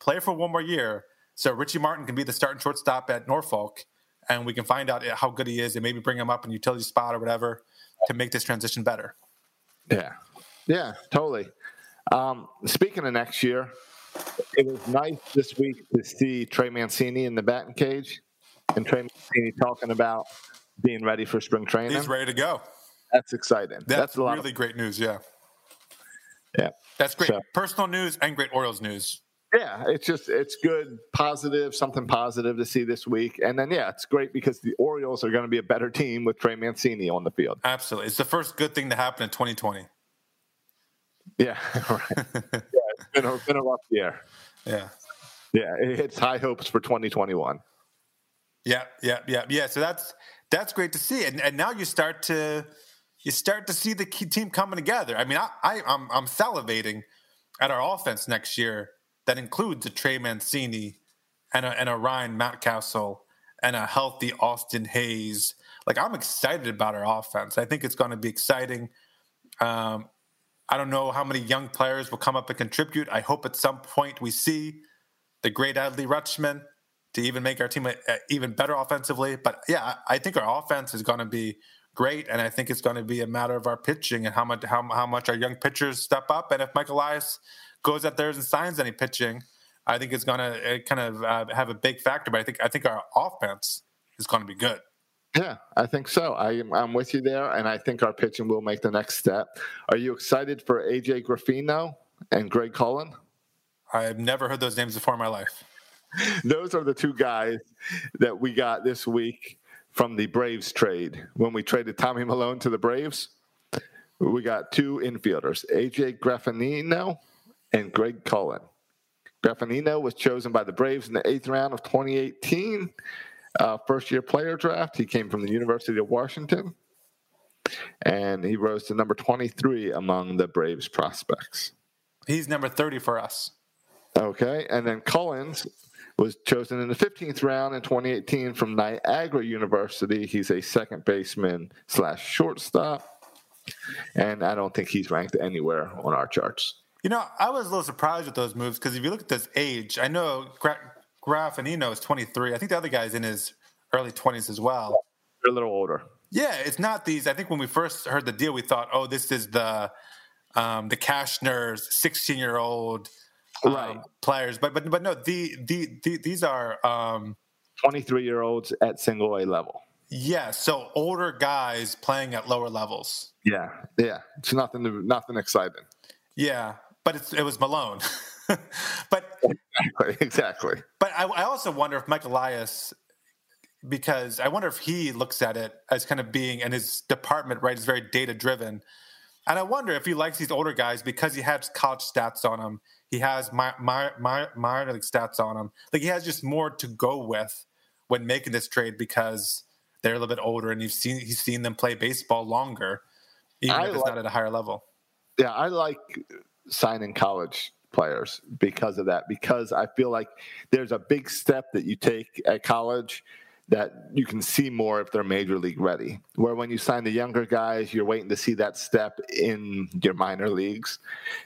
Speaker 1: Play for one more year, so Richie Martin can be the starting shortstop at Norfolk, and we can find out how good he is, and maybe bring him up in utility spot or whatever to make this transition better.
Speaker 2: Yeah, yeah, totally. Um, speaking of next year, it was nice this week to see Trey Mancini in the batting cage, and Trey Mancini talking about being ready for spring training.
Speaker 1: He's ready to go.
Speaker 2: That's exciting.
Speaker 1: That's,
Speaker 2: That's, a lot.
Speaker 1: really great news. Yeah,
Speaker 2: yeah.
Speaker 1: that's great.
Speaker 2: So-
Speaker 1: Personal news and great Orioles news.
Speaker 2: Yeah, it's just it's good, positive, something positive to see this week, and then yeah, it's great because the Orioles are going to be a better team with Trey Mancini on the field.
Speaker 1: Absolutely. It's the first good thing to happen in 2020.
Speaker 2: Yeah, right. yeah, it's been a, been a rough year.
Speaker 1: Yeah.
Speaker 2: Yeah, it- it's high hopes for 2021.
Speaker 1: Yeah, yeah, yeah, yeah. So that's that's great to see, and and now you start to you start to see the key team coming together. I mean, I, I I'm I'm salivating at our offense next year. That includes a Trey Mancini and a and a Ryan Mountcastle and a healthy Austin Hays. Like I'm excited about our offense. I think it's going to be exciting. Um, I don't know how many young players will come up and contribute. I hope at some point we see the great Adley Rutschman to even make our team uh, even better offensively. But yeah, I I think our offense is going to be great, and I think it's going to be a matter of our pitching and how much how, how much our young pitchers step up. And if Mike Elias goes out there and signs any pitching, I think it's going to kind of uh, have a big factor. But I think I think our offense is going to be good.
Speaker 2: Yeah, I think so. I am, I'm with you there, and I think our pitching will make the next step. Are you excited for AJ Graffanino and Greg Cullen?
Speaker 1: I've never heard those names before in my life.
Speaker 2: Those are the two guys that we got this week from the Braves trade. When we traded Tommy Milone to the Braves, we got two infielders, AJ Graffanino and Greg Cullen. Graffanino was chosen by the Braves in the eighth round of 2018 uh, first year player draft. He came from the University of Washington. and he rose to number 23 among the Braves prospects.
Speaker 1: He's number 30 for us.
Speaker 2: Okay, and then Collins was chosen in the 15th round in 2018 from Niagara University. He's a second baseman slash shortstop, and I don't think he's ranked anywhere on our charts.
Speaker 1: You know, I was a little surprised with those moves because if you look at this age, I know Gra- Graffanino is 23. I think the other guy's in his early 20s as well.
Speaker 2: They're a little older.
Speaker 1: Yeah, it's not these. I think when we first heard the deal, we thought, oh, this is the um, the Cashner's 16 year old um,
Speaker 2: Right.
Speaker 1: players, but but but no, the the, the these are um,
Speaker 2: 23 year olds at single A level.
Speaker 1: yeah, so older guys playing at lower levels.
Speaker 2: Yeah, yeah. It's nothing, nothing exciting.
Speaker 1: Yeah, but it's, it was Milone. but
Speaker 2: Exactly. Exactly.
Speaker 1: but I, I also wonder if Mike Elias, because I wonder if he looks at it as kind of being, and his department right is very data driven, and I wonder if he likes these older guys because he has college stats on him. He has my, my, my, minor league stats on him. Like he has just more to go with when making this trade because they're a little bit older and you've seen he's seen them play baseball longer, even
Speaker 2: I
Speaker 1: if it's
Speaker 2: like-
Speaker 1: not at a higher level.
Speaker 2: Yeah, I like signing college players because of that. Because I feel like there's a big step that you take at college that you can see more if they're major league ready. Where when you sign the younger guys, you're waiting to see that step in your minor leagues.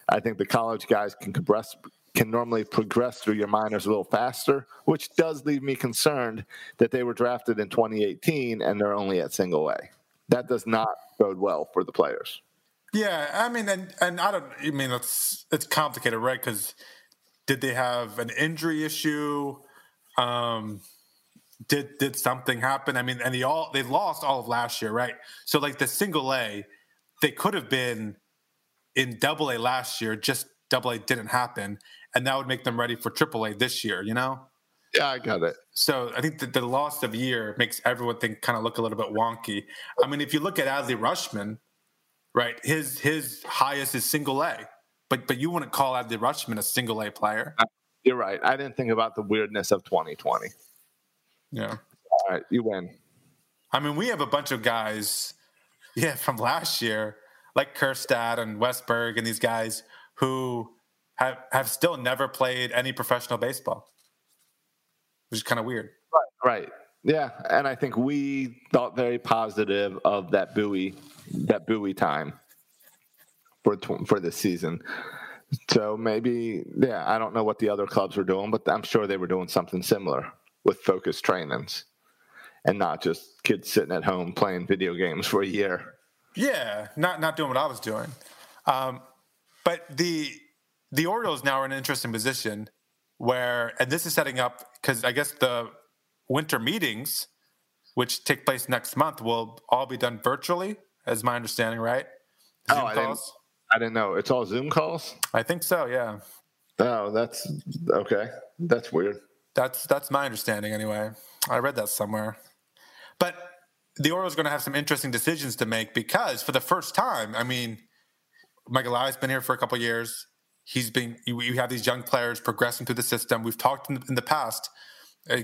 Speaker 2: I think the college guys can compress can normally progress through your minors a little faster, which does leave me concerned that they were drafted in 2018 and they're only at single A. That does not bode well for the players.
Speaker 1: Yeah, I mean, and and I don't. I mean, it's it's complicated, right? Because did they have an injury issue? Um, did did something happen? I mean, and they all they lost all of last year, right? So like the single A, they could have been in double A last year. Just double A didn't happen, and that would make them ready for triple A this year. You know.
Speaker 2: Yeah, I got it.
Speaker 1: So I think that the loss of year makes everyone think kind of look a little bit wonky. I mean, if you look at Adley Rutschman, right, his his highest is single A, but but you wouldn't call Adley Rutschman a single A player.
Speaker 2: You're right. I didn't think about the weirdness of 2020.
Speaker 1: Yeah.
Speaker 2: All right, you win.
Speaker 1: I mean, we have a bunch of guys, yeah, from last year, like Kjerstad and Westburg and these guys who have have still never played any professional baseball, which is kind of weird.
Speaker 2: Right. Yeah, and I think we thought very positive of that buoy, that buoy time for for this season. So maybe, yeah, I don't know what the other clubs were doing, but I'm sure they were doing something similar with focused trainings, and not just kids sitting at home playing video games for a year.
Speaker 1: Yeah, not not doing what I was doing. Um, but the the Orioles now are in an interesting position where, and this is setting up because I guess the winter meetings, which take place next month, will all be done virtually, as my understanding, right?
Speaker 2: Oh,
Speaker 1: Zoom
Speaker 2: I didn't-
Speaker 1: calls.
Speaker 2: I didn't know. It's all Zoom calls.
Speaker 1: I think so. Yeah,
Speaker 2: Oh, that's okay. That's weird.
Speaker 1: that's that's my understanding anyway. I read that somewhere. But the Orioles are going to have some interesting decisions to make because for the first time, I mean, Michael Elias been here for a couple of years. He's been. You, you have these young players progressing through the system. We've talked in the, in the past,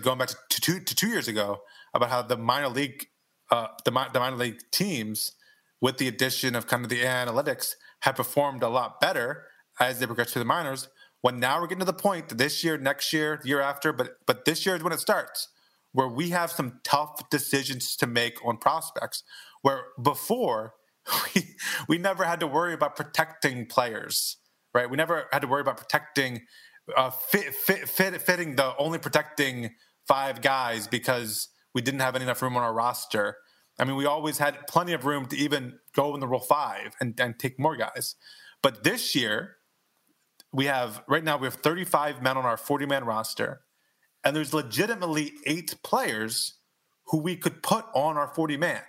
Speaker 1: going back to, to two to two years ago, about how the minor league, uh, the the minor league teams, with the addition of kind of the analytics, have performed a lot better as they progress through the minors. When now we're getting to the point that this year, next year, the year after, but but this year is when it starts, where we have some tough decisions to make on prospects. Where before we we never had to worry about protecting players, right? We never had to worry about protecting, uh, fit, fit, fit, fitting the only protecting five guys because we didn't have enough room on our roster. I mean, we always had plenty of room to even go in the rule five and, and take more guys. But this year, we have right now we have 35 men on our 40 man roster, and there's legitimately eight players who we could put on our 40 man.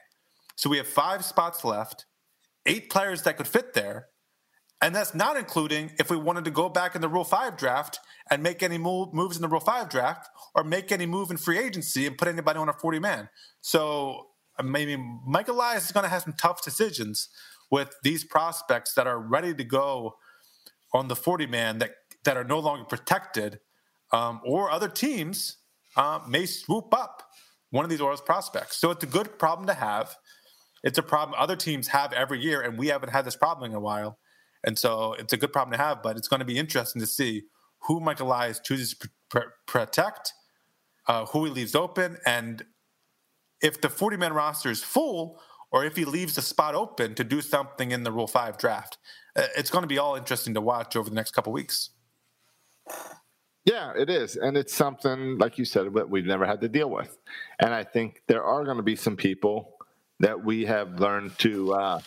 Speaker 1: So we have five spots left, eight players that could fit there. And that's not including if we wanted to go back in the Rule 5 draft and make any move, moves in the Rule 5 draft or make any move in free agency and put anybody on a 40 man. So uh, maybe Michael Elias is going to have some tough decisions with these prospects that are ready to go on the 40 man that, that are no longer protected, um, or other teams uh, may swoop up one of these Orioles prospects. So it's a good problem to have. it's a problem other teams have every year, and we haven't had this problem in a while. And so it's a good problem to have, but it's going to be interesting to see who Michael Elias chooses to pr- protect, uh, who he leaves open, and if the 40 man roster is full or if he leaves the spot open to do something in the Rule 5 draft. Uh, it's going to be all interesting to watch over the next couple weeks.
Speaker 2: Yeah, it is. And it's something, like you said, that we've never had to deal with. And I think there are going to be some people that we have learned to uh,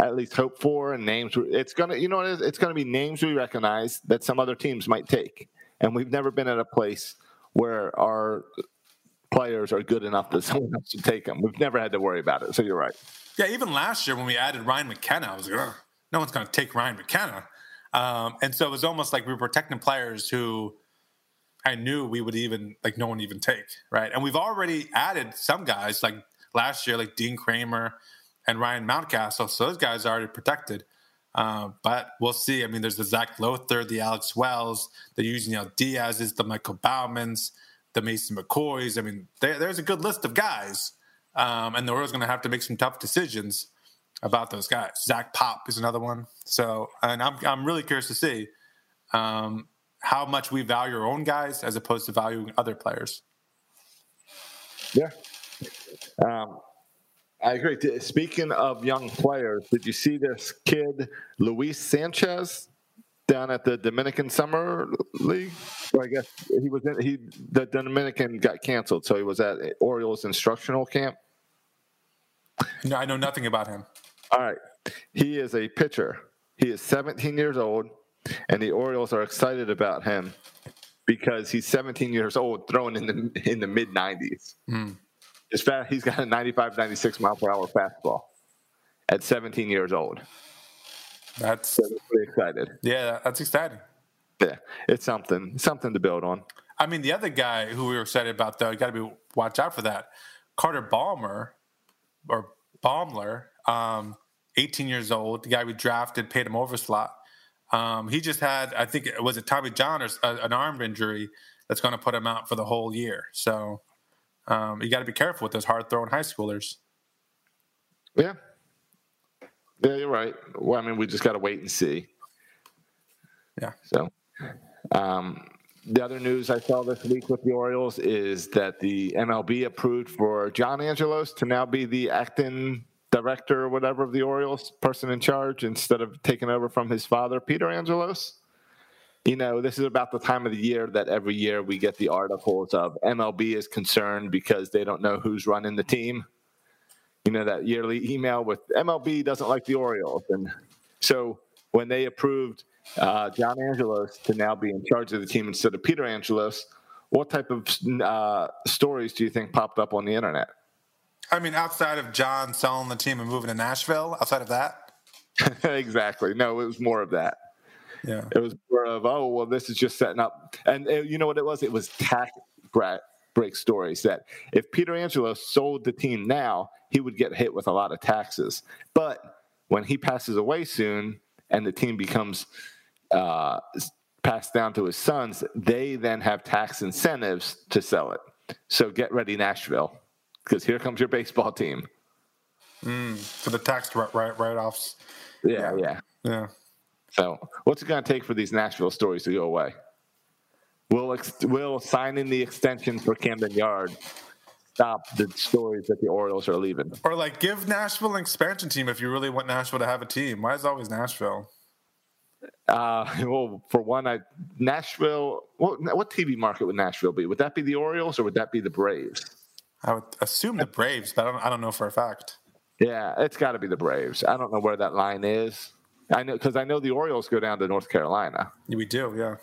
Speaker 2: at least hope for and names. It's to, you know? It's to be names we recognize that some other teams might take. And we've never been at a place where our players are good enough that someone else should take them. We've never had to worry about it. So you're right.
Speaker 1: Yeah, even last year when we added Ryan McKenna, I was like, no one's to take Ryan McKenna. Um, and so it was almost like we were protecting players who I knew we would even like no one even take, right? And we've already added some guys like last year, like Dean Kremer and Ryan Mountcastle. So those guys are already protected. Uh, but we'll see. I mean, there's the Zach Lowther, the Alex Wells, the Yusniel Diaz's, the Michael Baumann's, the Mason McCoys. I mean, there, there's a good list of guys. Um, and the Orioles going to have to make some tough decisions about those guys. Zach Pop is another one. So, and I'm I'm really curious to see um, how much we value our own guys as opposed to valuing other players.
Speaker 2: Yeah, um, I agree. Speaking of young players, did you see this kid Luis Sanchez down at the Dominican Summer League? Well, I guess he was in. He the Dominican got canceled, so he was at Orioles instructional camp.
Speaker 1: No, I know nothing about him.
Speaker 2: All right. He is a pitcher. He is 17 years old, and the Orioles are excited about him because he's 17 years old, throwing in the in the mid 90s. Mm. His fast, he's got a 95, 96 mile per hour fastball at 17 years old.
Speaker 1: That's
Speaker 2: so pretty excited.
Speaker 1: Yeah, that's exciting.
Speaker 2: Yeah, it's something something to build on.
Speaker 1: I mean, the other guy who we were excited about, though, you got to be watch out for that. Carter Balmer or Baumler, um, 18 years old, the guy we drafted, paid him over slot. Um, he just had, I think, it was it Tommy John or uh, an arm injury that's going to put him out for the whole year. So um, you got to be careful with those hard throwing high schoolers.
Speaker 2: Yeah. Yeah, you're right. Well, I mean, we just got to wait and see.
Speaker 1: Yeah.
Speaker 2: So, um, the other news I saw this week with the Orioles is that the MLB approved for John Angelos to now be the acting director or whatever of the Orioles, person in charge, instead of taking over from his father, Peter Angelos. You know, this is about the time of the year that every year we get the articles of MLB is concerned because they don't know who's running the team. You know, that yearly email with MLB doesn't like the Orioles. And so when they approved uh, John Angelos to now be in charge of the team instead of Peter Angelos, what type of uh, stories do you think popped up on the internet?
Speaker 1: I mean, outside of John selling the team and moving to Nashville, outside of that?
Speaker 2: exactly. No, it was more of that.
Speaker 1: Yeah.
Speaker 2: It was more of, oh, well, this is just setting up. And uh, you know what it was? It was tax break stories that if Peter Angelo sold the team now, he would get hit with a lot of taxes. But when he passes away soon and the team becomes uh, passed down to his sons, they then have tax incentives to sell it. So get ready, Nashville because here comes your baseball team.
Speaker 1: Mm, for the tax write write offs.
Speaker 2: Yeah, yeah,
Speaker 1: yeah.
Speaker 2: So, what's it going to take for these Nashville stories to go away? Will ex- will signing the extension for Camden Yard stop the stories that the Orioles are leaving?
Speaker 1: Or like give Nashville an expansion team if you really want Nashville to have a team. Why is always Nashville?
Speaker 2: Uh, well, for one, I Nashville. What, what TV market would Nashville be? Would that be the Orioles or would that be the Braves?
Speaker 1: I would assume the Braves, but I don't, I don't know for a fact.
Speaker 2: Yeah, it's got to be the Braves. I don't know where that line is. I know because I know the Orioles go down to North Carolina.
Speaker 1: We do, yeah.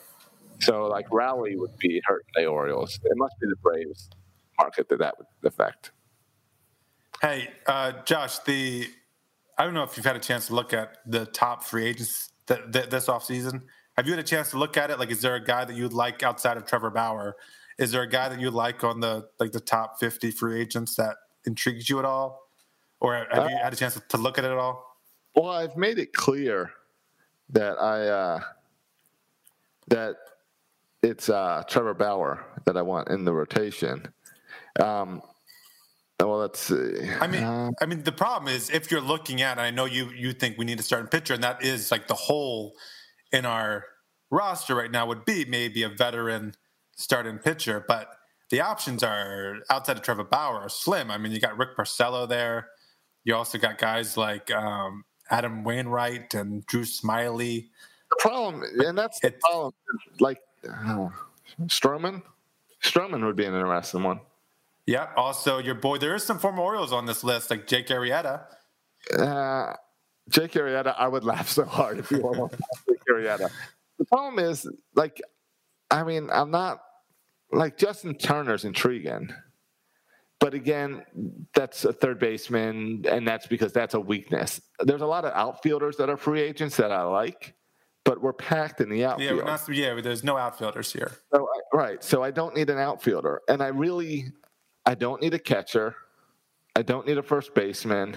Speaker 2: So like Raleigh would be hurting the Orioles. It must be the Braves market that that would affect.
Speaker 1: Hey, uh, Josh, the I don't know if you've had a chance to look at the top free agents that, that this offseason. Have you had a chance to look at it? Like, is there a guy that you'd like outside of Trevor Bauer is there a guy that you like on the like the top 50 free agents that intrigues you at all? Or have you had a chance to look at it at all?
Speaker 2: Well, I've made it clear that I uh, that it's uh, Trevor Bauer that I want in the rotation. Um, Well, let's see.
Speaker 1: I mean,
Speaker 2: Uh,
Speaker 1: I mean, the problem is if you're looking at, I know you you think we need a starting pitcher, and that is like the hole in our roster right now would be maybe a veteran starting pitcher, but the options are outside of Trevor Bauer are slim. I mean, you got Rick Porcello there. You also got guys like um, Adam Wainwright and Drew Smyly.
Speaker 2: the problem, and that's the problem. Like uh, Stroman, Stroman would be an interesting one.
Speaker 1: Yeah. Also, your boy, there is some former Orioles on this list, like Jake Arrieta.
Speaker 2: Uh, Jake Arrieta, I would laugh so hard if you were on Jake Arrieta. The problem is, like, I mean, I'm not like Justin Turner's intriguing, but again, that's a third baseman, and that's because that's a weakness. There's a lot of outfielders that are free agents that I like, but we're packed in the outfield.
Speaker 1: we're not, yeah. There's no outfielders here.
Speaker 2: So, right. So I don't need an outfielder, and I really, I don't need a catcher. I don't need a first baseman.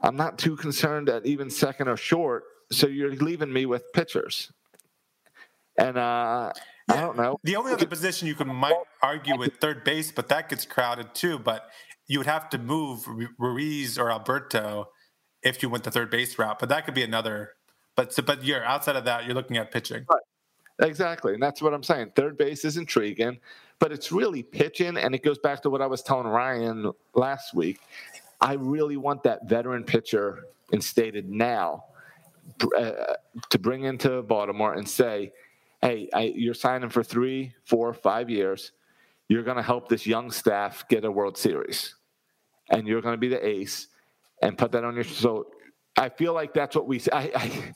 Speaker 2: I'm not too concerned at even second or short. So you're leaving me with pitchers, and uh, I don't know.
Speaker 1: The only other position you could might argue with third base, but that gets crowded too. But you would have to move Ruiz or Alberto if you went the third base route. But that could be another. But so, but you're outside of that, you're looking at pitching.
Speaker 2: Exactly, and that's what I'm saying. Third base is intriguing, but it's really pitching, and it goes back to what I was telling Ryan last week. I really want that veteran pitcher instated now uh, to bring into Baltimore and say, "Hey, I, you're signing for three, four, five years. You're going to help this young staff get a World Series, and you're going to be the ace." And put that on your so. I feel like that's what we. I, I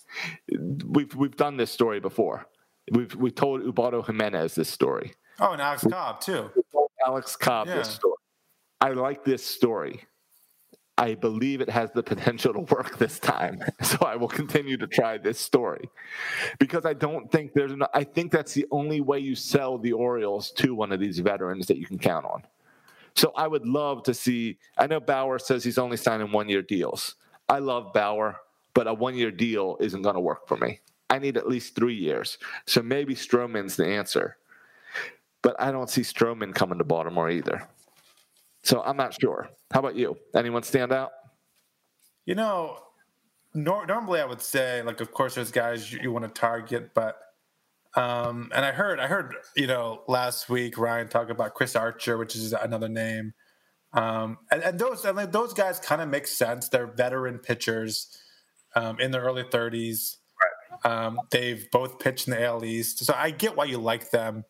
Speaker 2: we've we've done this story before. We've we told Ubaldo Jimenez this story.
Speaker 1: Oh, and Alex Cobb too.
Speaker 2: Alex Cobb this story. I like this story. I believe it has the potential to work this time. So I will continue to try this story because I don't think there's. I think that's the only way you sell the Orioles to one of these veterans that you can count on. So I would love to see. I know Bauer says he's only signing one year deals. I love Bauer, but a one year deal isn't going to work for me. I need at least three years. So maybe Stroman's the answer. But I don't see Stroman coming to Baltimore either. So I'm not sure. How about you? Anyone stand out?
Speaker 1: You know, nor- normally I would say, like, of course, there's guys you, you want to target, but um, and I heard, I heard, you know, last week Ryan talk about Chris Archer, which is another name, um, and, and those, and like, those guys kind of make sense. They're veteran pitchers um, in their early 30s. Um, they've both pitched in the AL East, so I get why you like them.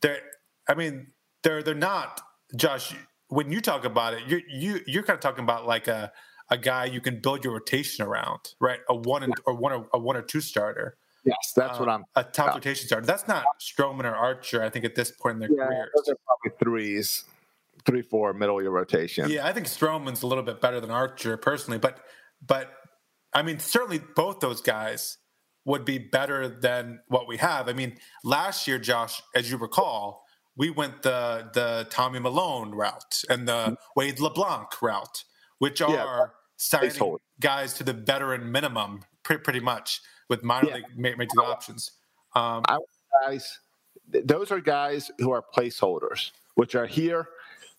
Speaker 1: They're, I mean, they're they're not Josh. When you talk about it, you're you you're kind of talking about like a a guy you can build your rotation around, right? A one and, or one or a one or two starter.
Speaker 2: Yes, that's what
Speaker 1: Um,
Speaker 2: I'm.
Speaker 1: a top rotation starter. That's not Stroman or Archer. I think at this point in their
Speaker 2: Yeah,
Speaker 1: careers.
Speaker 2: those are probably threes, three, four, middle of your rotation.
Speaker 1: Yeah, I think Stroman's a little bit better than Archer personally, but but I mean certainly both those guys would be better than what we have. I mean, last year, Josh, as you recall, we went the the Tommy Milone route and the Wade LeBlanc route, which
Speaker 2: Mm-hmm. Yeah,
Speaker 1: are signing guys to the veteran minimum, pretty, pretty much with minor
Speaker 2: Yeah.
Speaker 1: league major league options. Um,
Speaker 2: I guys, those are guys who are placeholders, which are here,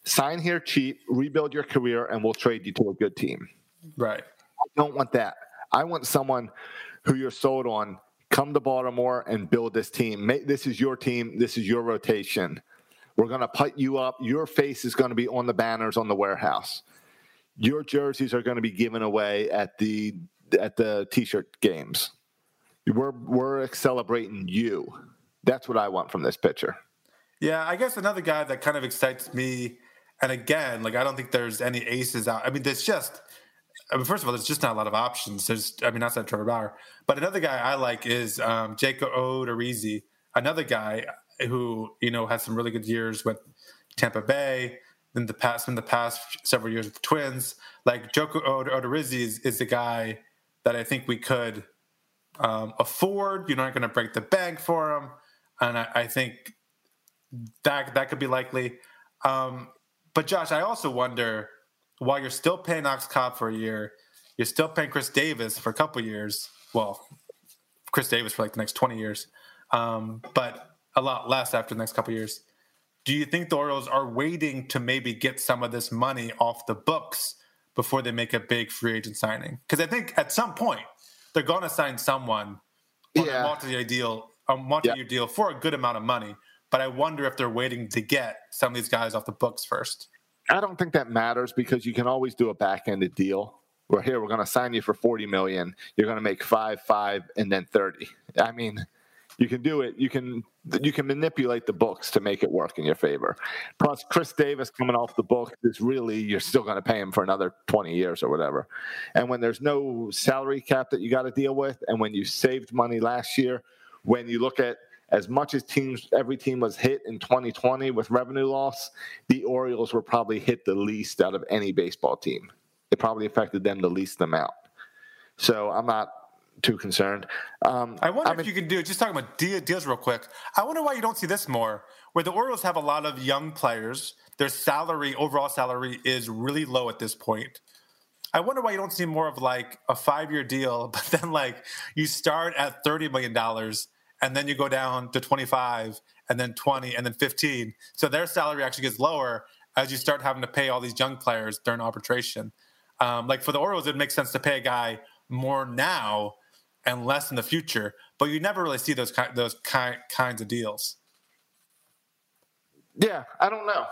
Speaker 2: sign here cheap, rebuild your career, and we'll trade you to a good team.
Speaker 1: right.
Speaker 2: I don't want that. I want someone who you're sold on. Come to Baltimore and build this team. This is your team. This is your rotation. We're going to put you up. Your face is going to be on the banners on the warehouse. Your jerseys are going to be given away at the at the t-shirt games. We're we're celebrating you. That's what I want from this pitcher.
Speaker 1: Yeah, I guess another guy that kind of excites me, and again, like I don't think there's any aces out. I mean, there's just, I mean, first of all, there's just not a lot of options. There's, I mean, outside Trevor Bauer, but another guy I like is um, Jacob Odorizzi, another guy who you know had some really good years with Tampa Bay. In the past, in the past several years with the Twins, like Joko Odorizzi is, is the guy that I think we could um, afford. You're not going to break the bank for him, and I, I think that that could be likely. Um, but Josh, I also wonder while you're still paying Ox Cobb for a year, you're still paying Chris Davis for a couple years. Well, Chris Davis for like the next 20 years, um, but a lot less after the next couple years. do you think the Orioles are waiting to maybe get some of this money off the books before they make a big free agent signing? Because I think at some point they're going to sign someone on
Speaker 2: Yeah.
Speaker 1: a multi-year deal, a multi-year deal for a good amount of money. But I wonder if they're waiting to get some of these guys off the books first.
Speaker 2: I don't think that matters because you can always do a back-ended deal. Where here we're going to sign you for forty million. You're going to make five, five, and then thirty. I mean, you can do it. You can you can manipulate the books to make it work in your favor. Plus, Chris Davis coming off the books is really you're still going to pay him for another twenty years or whatever. And when there's no salary cap that you got to deal with, and when you saved money last year, when you look at as much as teams every team was hit in 2020 with revenue loss, the Orioles were probably hit the least out of any baseball team. It probably affected them the least amount. So I'm not too concerned. Um,
Speaker 1: I wonder
Speaker 2: mean,
Speaker 1: if you can do. Just talking about deal, deals real quick. I wonder why you don't see this more, where the Orioles have a lot of young players. Their salary, overall salary, is really low at this point. I wonder why you don't see more of like a five-year deal, but then like you start at thirty million dollars and then you go down to twenty-five, and then twenty, and then fifteen. So their salary actually gets lower as you start having to pay all these young players during arbitration. Um, like for the Orioles, it makes sense to pay a guy more now and less in the future, but you never really see those ki- those ki- kinds of deals.
Speaker 2: Yeah, I don't know.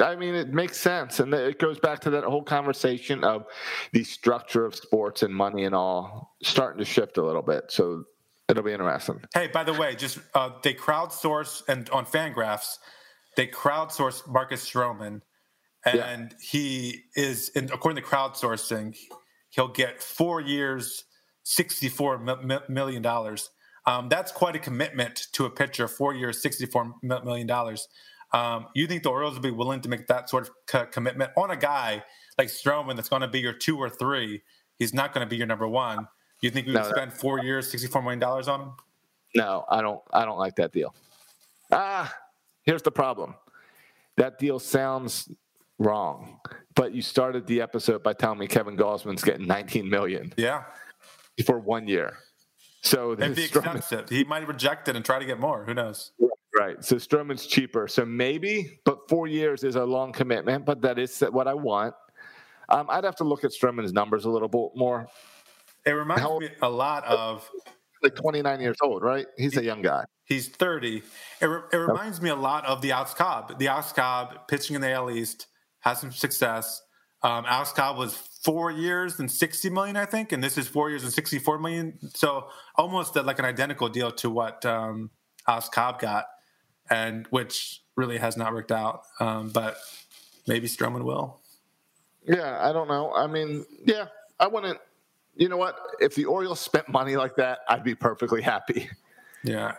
Speaker 2: I mean, it makes sense, and it goes back to that whole conversation of the structure of sports and money and all starting to shift a little bit. So it'll be interesting.
Speaker 1: Hey, by the way, just uh, they crowdsource and on Fangraphs, they crowdsource Marcus Stroman, and he is, in, according to crowdsourcing, he'll get four years, sixty-four mi- mi- million dollars. Um, that's quite a commitment to a pitcher. Four years, $64 million. Um, you think the Orioles would be willing to make that sort of co- commitment on a guy like Stroman that's going to be your two or three? He's not going to be your number one. You think we would
Speaker 2: No, that-
Speaker 1: spend four years, sixty-four million dollars on him?
Speaker 2: No, I don't. I don't like that deal. Ah, here's the problem. That deal sounds wrong, but you started the episode by telling me Kevin Gausman's getting 19 million
Speaker 1: Yeah.
Speaker 2: For one year. So
Speaker 1: If he accepts it, he might reject it and try to get more. Who knows?
Speaker 2: Right. So Stroman's cheaper. So maybe, but four years is a long commitment, but that is what I want. Um, I'd have to look at Stroman's numbers a little bit more.
Speaker 1: It reminds
Speaker 2: How-
Speaker 1: me a lot of
Speaker 2: Like 29 years old, right? He's a young guy.
Speaker 1: he's 30. It, re- it reminds me a lot of the Alex Cobb. The Alex Cobb pitching in the AL East has some success. Um, Alex Cobb was four years and 60 million, I think, and this is four years and 64 million. So almost like an identical deal to what um, Alex Cobb got, and which really has not worked out. Um, but maybe Stroman will.
Speaker 2: Yeah, I don't know. I mean, yeah, I wouldn't. You know what? If the Orioles spent money like that, I'd be perfectly happy.
Speaker 1: Yeah.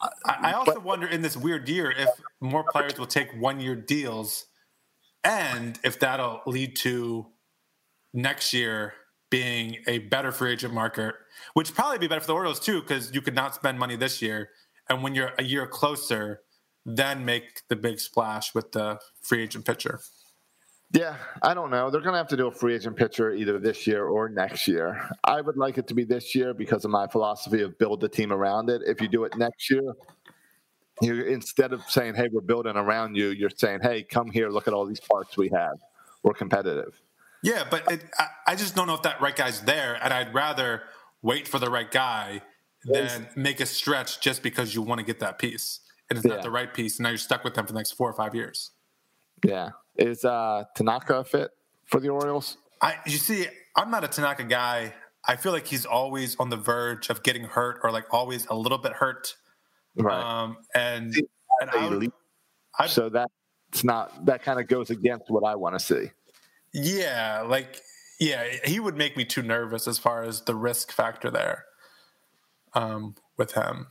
Speaker 1: I, I also wonder in this weird year if more players will take one year deals and if that'll lead to next year being a better free agent market, which probably be better for the Orioles too, because you could not spend money this year. And when you're a year closer, then make the big splash with the free agent pitcher.
Speaker 2: Yeah, I don't know. They're going to have to do a free agent pitcher either this year or next year. I would like it to be this year because of my philosophy of build the team around it. If you do it next year, you instead of saying, "Hey, we're building around you," you're saying, "Hey, come here, look at all these parts we have. We're competitive."
Speaker 1: Yeah, but it, I, I just don't know if that right guy's there, and I'd rather wait for the right guy than make a stretch just because you want to get that piece, and it's
Speaker 2: Yeah.
Speaker 1: not the right piece, and now you're stuck with them for the next four or five years.
Speaker 2: Yeah, is uh, Tanaka a fit for the Orioles?
Speaker 1: I, you see, I'm not a Tanaka guy. I feel like he's always on the verge of getting hurt, or like always a little bit hurt.
Speaker 2: Right.
Speaker 1: Um, and and I would,
Speaker 2: so that's not that kind of goes against what I want to see.
Speaker 1: Yeah, like yeah, he would make me too nervous as far as the risk factor there. Um, with him.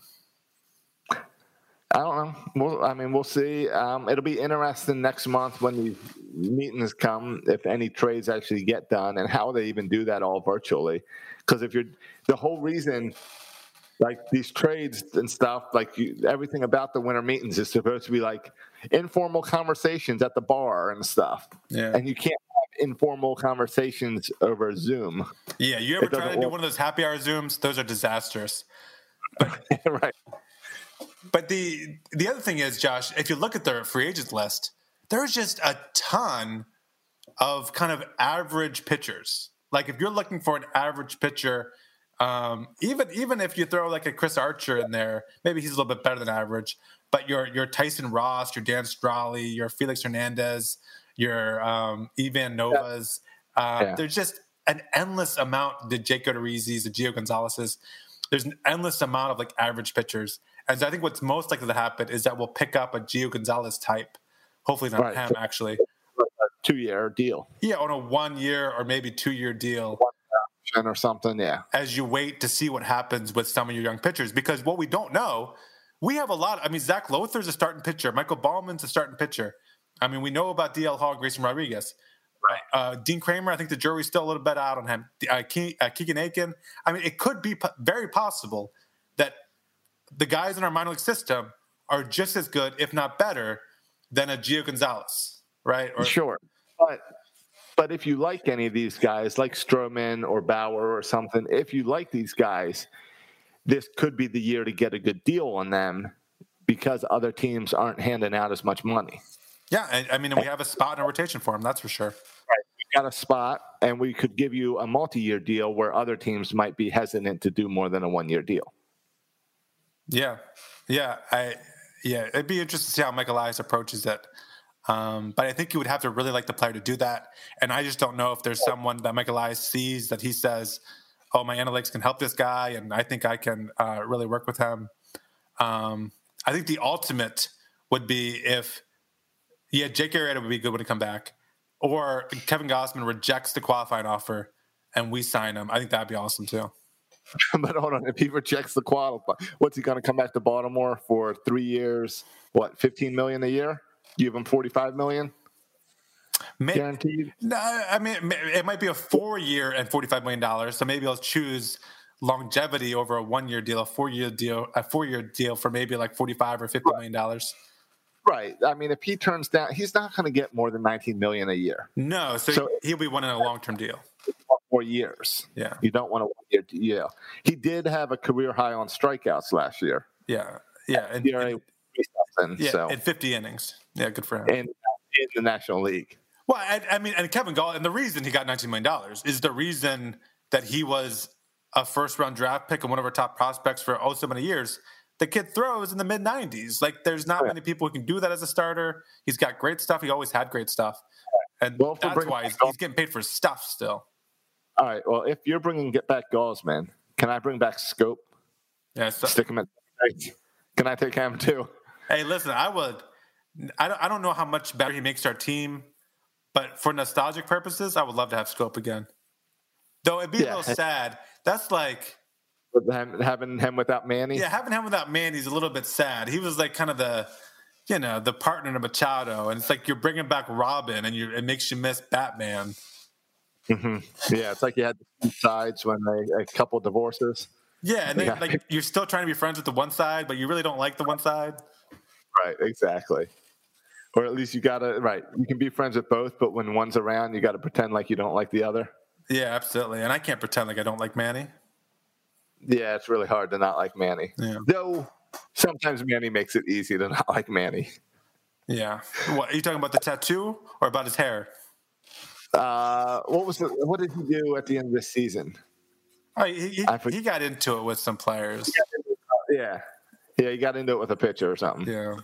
Speaker 2: I don't know. We'll, I mean, we'll see. Um, it'll be interesting next month when these meetings come, if any trades actually get done, and how they even do that all virtually. Because if you're the whole reason, like these trades and stuff, like you, everything about the winter meetings is supposed to be like informal conversations at the bar and stuff,
Speaker 1: Yeah.
Speaker 2: and you can't informal conversations over Zoom.
Speaker 1: Yeah, you ever try to
Speaker 2: doesn't
Speaker 1: do one of those happy hour zooms? Those are disastrous.
Speaker 2: right.
Speaker 1: But the the other thing is, Josh, if you look at their free agent list, there's just a ton of kind of average pitchers. Like if you're looking for an average pitcher, um, even even if you throw like a Chris Archer in there, maybe he's a little bit better than average. But your your Tyson Ross, your Dan Straily, your Felix Hernandez, your um, Ivan Novas, uh,
Speaker 2: Yeah.
Speaker 1: there's just an endless amount. The Jake Odorizzi's, the Gio Gonzalez's. There's an endless amount of like average pitchers, and so I think what's most likely to happen is that we'll pick up a Gio Gonzalez type. Hopefully not
Speaker 2: Right.
Speaker 1: him actually.
Speaker 2: Two year deal
Speaker 1: Yeah, on a one year or maybe two year deal option
Speaker 2: or something. Yeah.
Speaker 1: as you wait to see what happens with some of your young pitchers. Because what we don't know, we have a lot. I mean, Zach Lowther's a starting pitcher. Michael Baumann's a starting pitcher. I mean, we know about DL Hall, Grayson Rodriguez. Right. Uh, Dean Kremer, I think the jury's still a little bit out on him. Uh, Ke- uh, Keegan Akin. I mean, it could be po- very possible that the guys in our minor league system are just as good, if not better, than a Gio Gonzalez, right? Or,
Speaker 2: Sure. But but if you like any of these guys, like Stroman or Bauer or something, if you like these guys, this could be the year to get a good deal on them because other teams aren't handing out as much money.
Speaker 1: Yeah, I, I mean, we have a spot in our rotation for him, that's for sure.
Speaker 2: We got a spot, and we could give you a multi-year deal where other teams might be hesitant to do more than a one-year deal.
Speaker 1: Yeah, yeah, I yeah, it'd be interesting to see how Michael Elias approaches it. Um, but I think you would have to really like the player to do that. And I just don't know if there's someone that Michael Elias sees that he says, "Oh, my analytics can help this guy, and I think I can uh, really work with him." Um, I think the ultimate would be if, yeah, Jake Arrieta would be a good when to come back, or Kevin Gausman rejects the qualifying offer and we sign him. I think that'd be awesome too.
Speaker 2: but hold on, if he rejects the qualify, what's he going to come back to Baltimore for three years? What, fifteen million a year? Give him forty-five million
Speaker 1: May-
Speaker 2: guaranteed.
Speaker 1: No, I mean it might be a four-year and forty-five million dollars. So maybe I'll choose longevity over a one-year deal, a four-year deal, a four-year deal for maybe like forty-five or fifty million dollars.
Speaker 2: Right. I mean, if he turns down, he's not going to get more than 19 million a year.
Speaker 1: No, so,
Speaker 2: So-
Speaker 1: he'll be wanting a long-term deal.
Speaker 2: Four years.
Speaker 1: Yeah,
Speaker 2: You don't want a one-year deal. He did have a career high on strikeouts last year.
Speaker 1: yeah, yeah, and, and- yeah,
Speaker 2: so
Speaker 1: and fifty innings. Yeah, good for him.
Speaker 2: in, in the National League.
Speaker 1: Well, I, I mean, and Kevin Gall, and the reason he got nineteen million dollars is the reason that he was a first-round draft pick and one of our top prospects for oh so many years. The kid throws in the mid nineties. Like, there's not many people who can do that as a starter. He's got great stuff. He always had great stuff, and
Speaker 2: Well,
Speaker 1: that's why he's, he's getting paid for stuff still.
Speaker 2: All right. Well, if you're bringing get back Gausman, can I bring back Schoop?
Speaker 1: Yeah. So,
Speaker 2: Stick him at. Can I take him too?
Speaker 1: hey, listen, I would. I don't. I don't know how much better he makes our team, but for nostalgic purposes, I would love to have Schoop again. Though it'd be
Speaker 2: Yeah.
Speaker 1: a little sad. That's like.
Speaker 2: Having him without Manny.
Speaker 1: Yeah, having him without Manny's a little bit sad. He was like kind of the, you know, the partner to Machado, and it's like you're bringing back Robin, and you it makes you miss Batman.
Speaker 2: hmm Yeah, it's like you had two sides when they a couple divorces.
Speaker 1: Yeah, and then
Speaker 2: Yeah.
Speaker 1: like you're still trying to be friends with the one side, but you really don't like the one side.
Speaker 2: Right. Exactly. Or at least you gotta right. You can be friends with both, but when one's around, you got to pretend like you don't like the other.
Speaker 1: Yeah, absolutely. And I can't pretend like I don't like Manny.
Speaker 2: Yeah, it's really hard to not like Manny.
Speaker 1: Yeah.
Speaker 2: Though sometimes Manny makes it easy to not like Manny.
Speaker 1: Yeah. What are you talking about the tattoo or about his hair?
Speaker 2: Uh, what was the, what did he do at the end of this season?
Speaker 1: Oh, he, he, he got into it with some players.
Speaker 2: Yeah, yeah, he got into it with a pitcher or something.
Speaker 1: Yeah.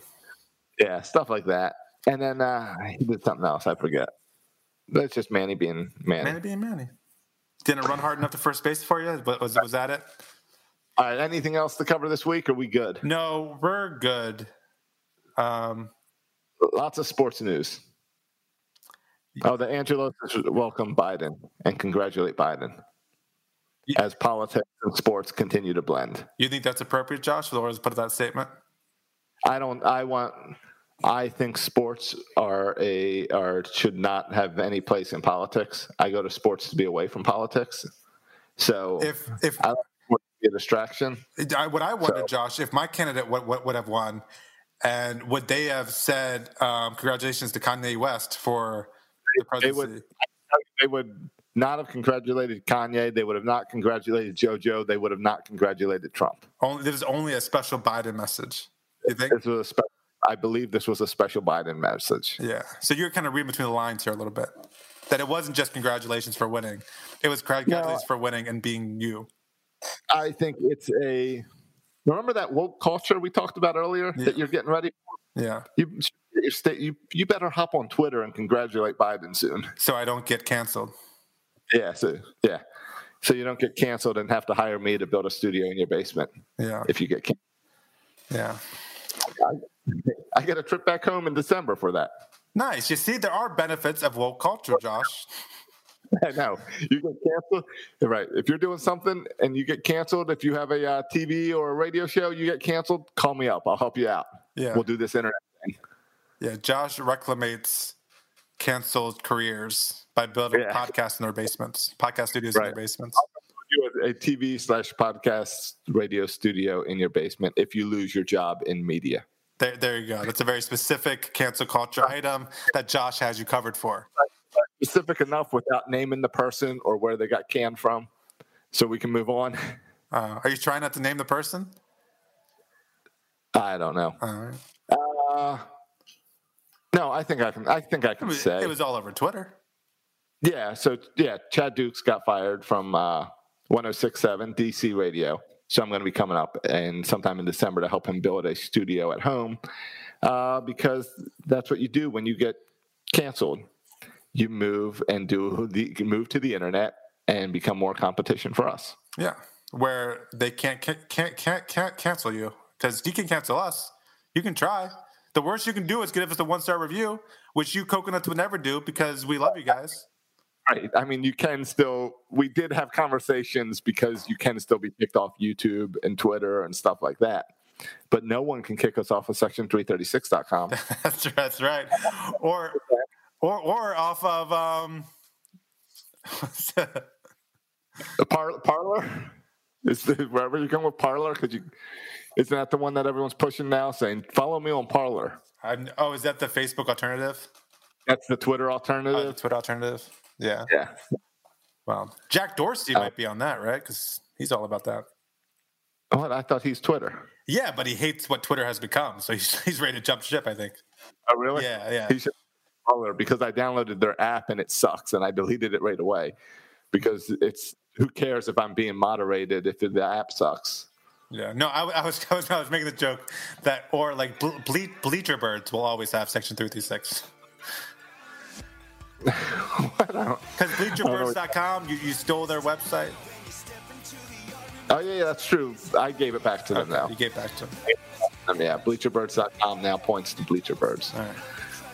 Speaker 2: Yeah, stuff like that. And then uh, he did something else. I forget. That's just Manny being Manny.
Speaker 1: Manny being Manny. Didn't run hard enough to first base for you? But was was that it?
Speaker 2: All right. Anything else to cover this week? Are we good?
Speaker 1: No, we're good. Um,
Speaker 2: Lots of sports news. Oh, the Angelos welcome Biden and congratulate Biden
Speaker 1: Yeah.
Speaker 2: as politics and sports continue to blend.
Speaker 1: you think that's appropriate, Josh? For the Orioles put that statement?
Speaker 2: I don't. I want. I think sports are a are should not have any place in politics. I go to sports to be away from politics. So
Speaker 1: If if
Speaker 2: I like sports to be a distraction.
Speaker 1: I, what I wonder,
Speaker 2: So-
Speaker 1: Josh, if my candidate would, would, would have won, and would they have said um, congratulations to Kanye West for the
Speaker 2: They would.
Speaker 1: presidency?
Speaker 2: They would not have congratulated Kanye. They would have not congratulated JoJo. They would have not congratulated Trump.
Speaker 1: Only there's only a special Biden message. You think?
Speaker 2: This was a spe- I believe this was a special Biden message.
Speaker 1: Yeah. So you're kind of reading between the lines here a little bit. That it wasn't just congratulations for winning. It was congratulations for winning and being you.
Speaker 2: I think it's a. Remember that woke culture we talked about earlier
Speaker 1: Yeah.
Speaker 2: that you're getting ready. For?
Speaker 1: Yeah.
Speaker 2: You, you, you you better hop on Twitter and congratulate Biden soon.
Speaker 1: So I don't get canceled.
Speaker 2: Yeah, so yeah, so you don't get canceled and have to hire me to build a studio in your basement
Speaker 1: Yeah.
Speaker 2: if you get. Can-
Speaker 1: Yeah.
Speaker 2: I get a trip back home in December for that.
Speaker 1: Nice. You see, there are benefits of woke culture, Josh.
Speaker 2: Know you get canceled. Right. If you're doing something and you get canceled, if you have a uh, TV or a radio show, you get canceled. Call me up. I'll help you out.
Speaker 1: Yeah.
Speaker 2: We'll do this internet thing.
Speaker 1: Yeah. Josh reclamates canceled careers by building
Speaker 2: Yeah.
Speaker 1: podcasts in their basements, podcast studios in their basements.
Speaker 2: A TV slash podcast radio studio in your basement if you lose your job in media.
Speaker 1: There, there you go. That's a very specific cancel culture item that Josh has you covered for.
Speaker 2: Specific enough without naming the person or where they got canned from, so we can move on.
Speaker 1: Uh, are you trying not to name the person?
Speaker 2: I don't know.
Speaker 1: All right.
Speaker 2: Uh, no, I think I can. I think I
Speaker 1: It
Speaker 2: can
Speaker 1: was,
Speaker 2: say.
Speaker 1: it was all over Twitter.
Speaker 2: Yeah, so yeah, Chad Dukes got fired from uh, 1067 DC Radio. So I'm going to be coming up and sometime in December to help him build a studio at home uh, because that's what you do when you get canceled. You move and do the move to the internet and become more competition for us.
Speaker 1: Yeah, where they can't can't can't can't, cancel you because you can cancel us. You can try. The worst you can do is give us a one star review, which you coconuts would never do because we love you guys.
Speaker 2: Right. I mean, you can still. We did have conversations because you can still be kicked off YouTube and Twitter and stuff like that. But no one can kick us off of Section336.com.
Speaker 1: that's that's right. Or or or off of um.
Speaker 2: Par- Parler? Is the, wherever you come with Parler? Because you isn't that the one that everyone's pushing now, saying follow me on Parler?
Speaker 1: I'm, oh, is that the Facebook alternative?
Speaker 2: That's the Twitter
Speaker 1: Oh, the
Speaker 2: alternative.
Speaker 1: Twitter alternative. Yeah.
Speaker 2: yeah.
Speaker 1: Well, Jack Dorsey might be on that, right? Because he's all about that.
Speaker 2: What? I thought he's Twitter.
Speaker 1: Yeah, but he hates what Twitter has become, so he's he's ready to jump ship. I think.
Speaker 2: Oh, really?
Speaker 1: Yeah, yeah.
Speaker 2: He should Because I downloaded their app and it sucks, and I deleted it right away because it's who cares if I'm being moderated if the app sucks.
Speaker 1: Yeah, no, I, I was I was I was making the joke that or like ble- ble- bleacher birds will always have section three three six because bleacherbirds.com you, you stole their website.
Speaker 2: Oh yeah, yeah, that's true. I gave it back to them now.
Speaker 1: You gave back to them.
Speaker 2: Um, yeah, bleacherbirds.com now points to bleacherbirds.
Speaker 1: All right.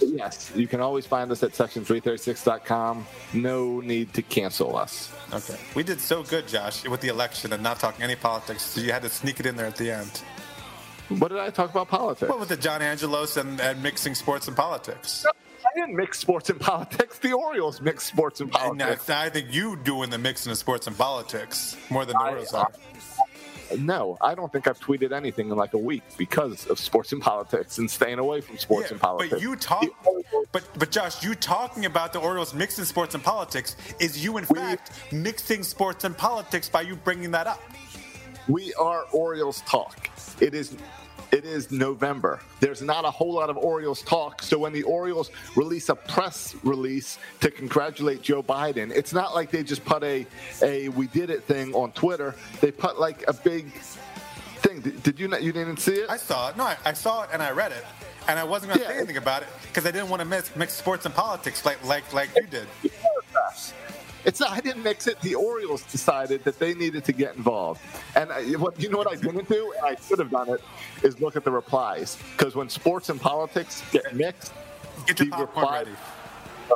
Speaker 2: Yes, you can always find us at section336.com. No need to cancel us.
Speaker 1: Okay, we did so good, Josh, with the election and not talking any politics. So you had to sneak it in there at the end.
Speaker 2: What did I talk about politics?
Speaker 1: What with the John Angelos and, and mixing sports and politics?
Speaker 2: I didn't mix sports and politics. The Orioles mix sports and
Speaker 1: And
Speaker 2: politics.
Speaker 1: I think you doing the mixing of sports and politics more than the
Speaker 2: I-
Speaker 1: Orioles are.
Speaker 2: No, I don't think I've tweeted anything in like a week because of sports and politics and staying away from sports
Speaker 1: Yeah,
Speaker 2: and politics.
Speaker 1: But you talk, but but Josh, you talking about the Orioles mixing sports and politics is you in
Speaker 2: We-
Speaker 1: fact mixing sports and politics by you bringing that up.
Speaker 2: We are Orioles talk. It is it is November. There's not a whole lot of Orioles talk. So when the Orioles release a press release to congratulate Joe Biden, it's not like they just put a a we did it thing on Twitter. They put like a big thing. Did, did you not you didn't see it?
Speaker 1: I saw it. No, I, I saw it and I read it, and I wasn't going to
Speaker 2: Yeah.
Speaker 1: say anything about it because I didn't want to mix, mix sports and politics like like like you did.
Speaker 2: It's not. I didn't mix it. The Orioles decided that they needed to get involved, and I, what you know what I didn't do, and I should have done it, is look at the replies because when sports and politics get mixed,
Speaker 1: Get your popcorn
Speaker 2: replies
Speaker 1: ready.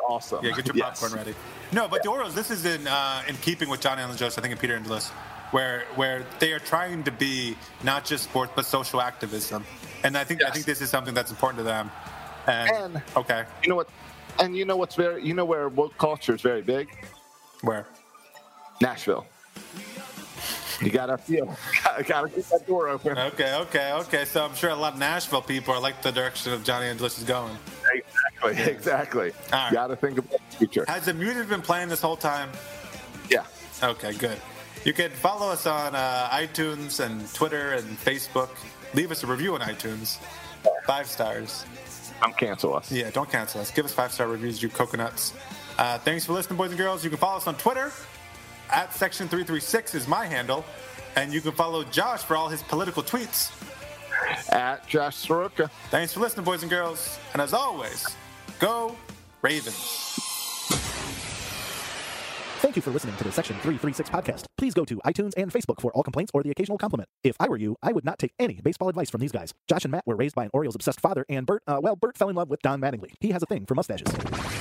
Speaker 2: awesome.
Speaker 1: Yeah, get your
Speaker 2: Yes.
Speaker 1: popcorn ready. No, but the Orioles. This is in uh, in keeping with John Angelos, I think, and Peter Angelos, where where they are trying to be not just sports but social activism, and I think I think this is something that's important to them. And,
Speaker 2: And-
Speaker 1: okay,
Speaker 2: You know what? And you know what's very, you know where woke culture is very big?
Speaker 1: Where?
Speaker 2: Nashville. You gotta feel, gotta, gotta keep that door open.
Speaker 1: Okay, okay, okay. So I'm sure a lot of Nashville people are like the direction of Johnny Angelos is going.
Speaker 2: Exactly, exactly.
Speaker 1: All right.
Speaker 2: Gotta think about the future.
Speaker 1: Has the music been playing this whole time?
Speaker 2: Yeah.
Speaker 1: Okay, good. You can follow us on uh, iTunes and Twitter and Facebook. Leave us a review on iTunes. Five stars.
Speaker 2: Don't cancel us.
Speaker 1: Yeah, don't cancel us. Give us five star reviews, you coconuts. Uh, thanks for listening, boys and girls. You can follow us on Twitter. At Section336 is my handle. And you can follow Josh for all his political tweets.
Speaker 2: At Josh Soroka.
Speaker 1: Thanks for listening, boys and girls. And as always, go Ravens.
Speaker 3: Thank you for listening to the Section 336 podcast. Please go to iTunes and Facebook for all complaints or the occasional compliment. If I were you, I would not take any baseball advice from these guys. Josh and Matt were raised by an Orioles obsessed father, and Bert, uh, well, Bert fell in love with Don Mattingly. He has a thing for mustaches.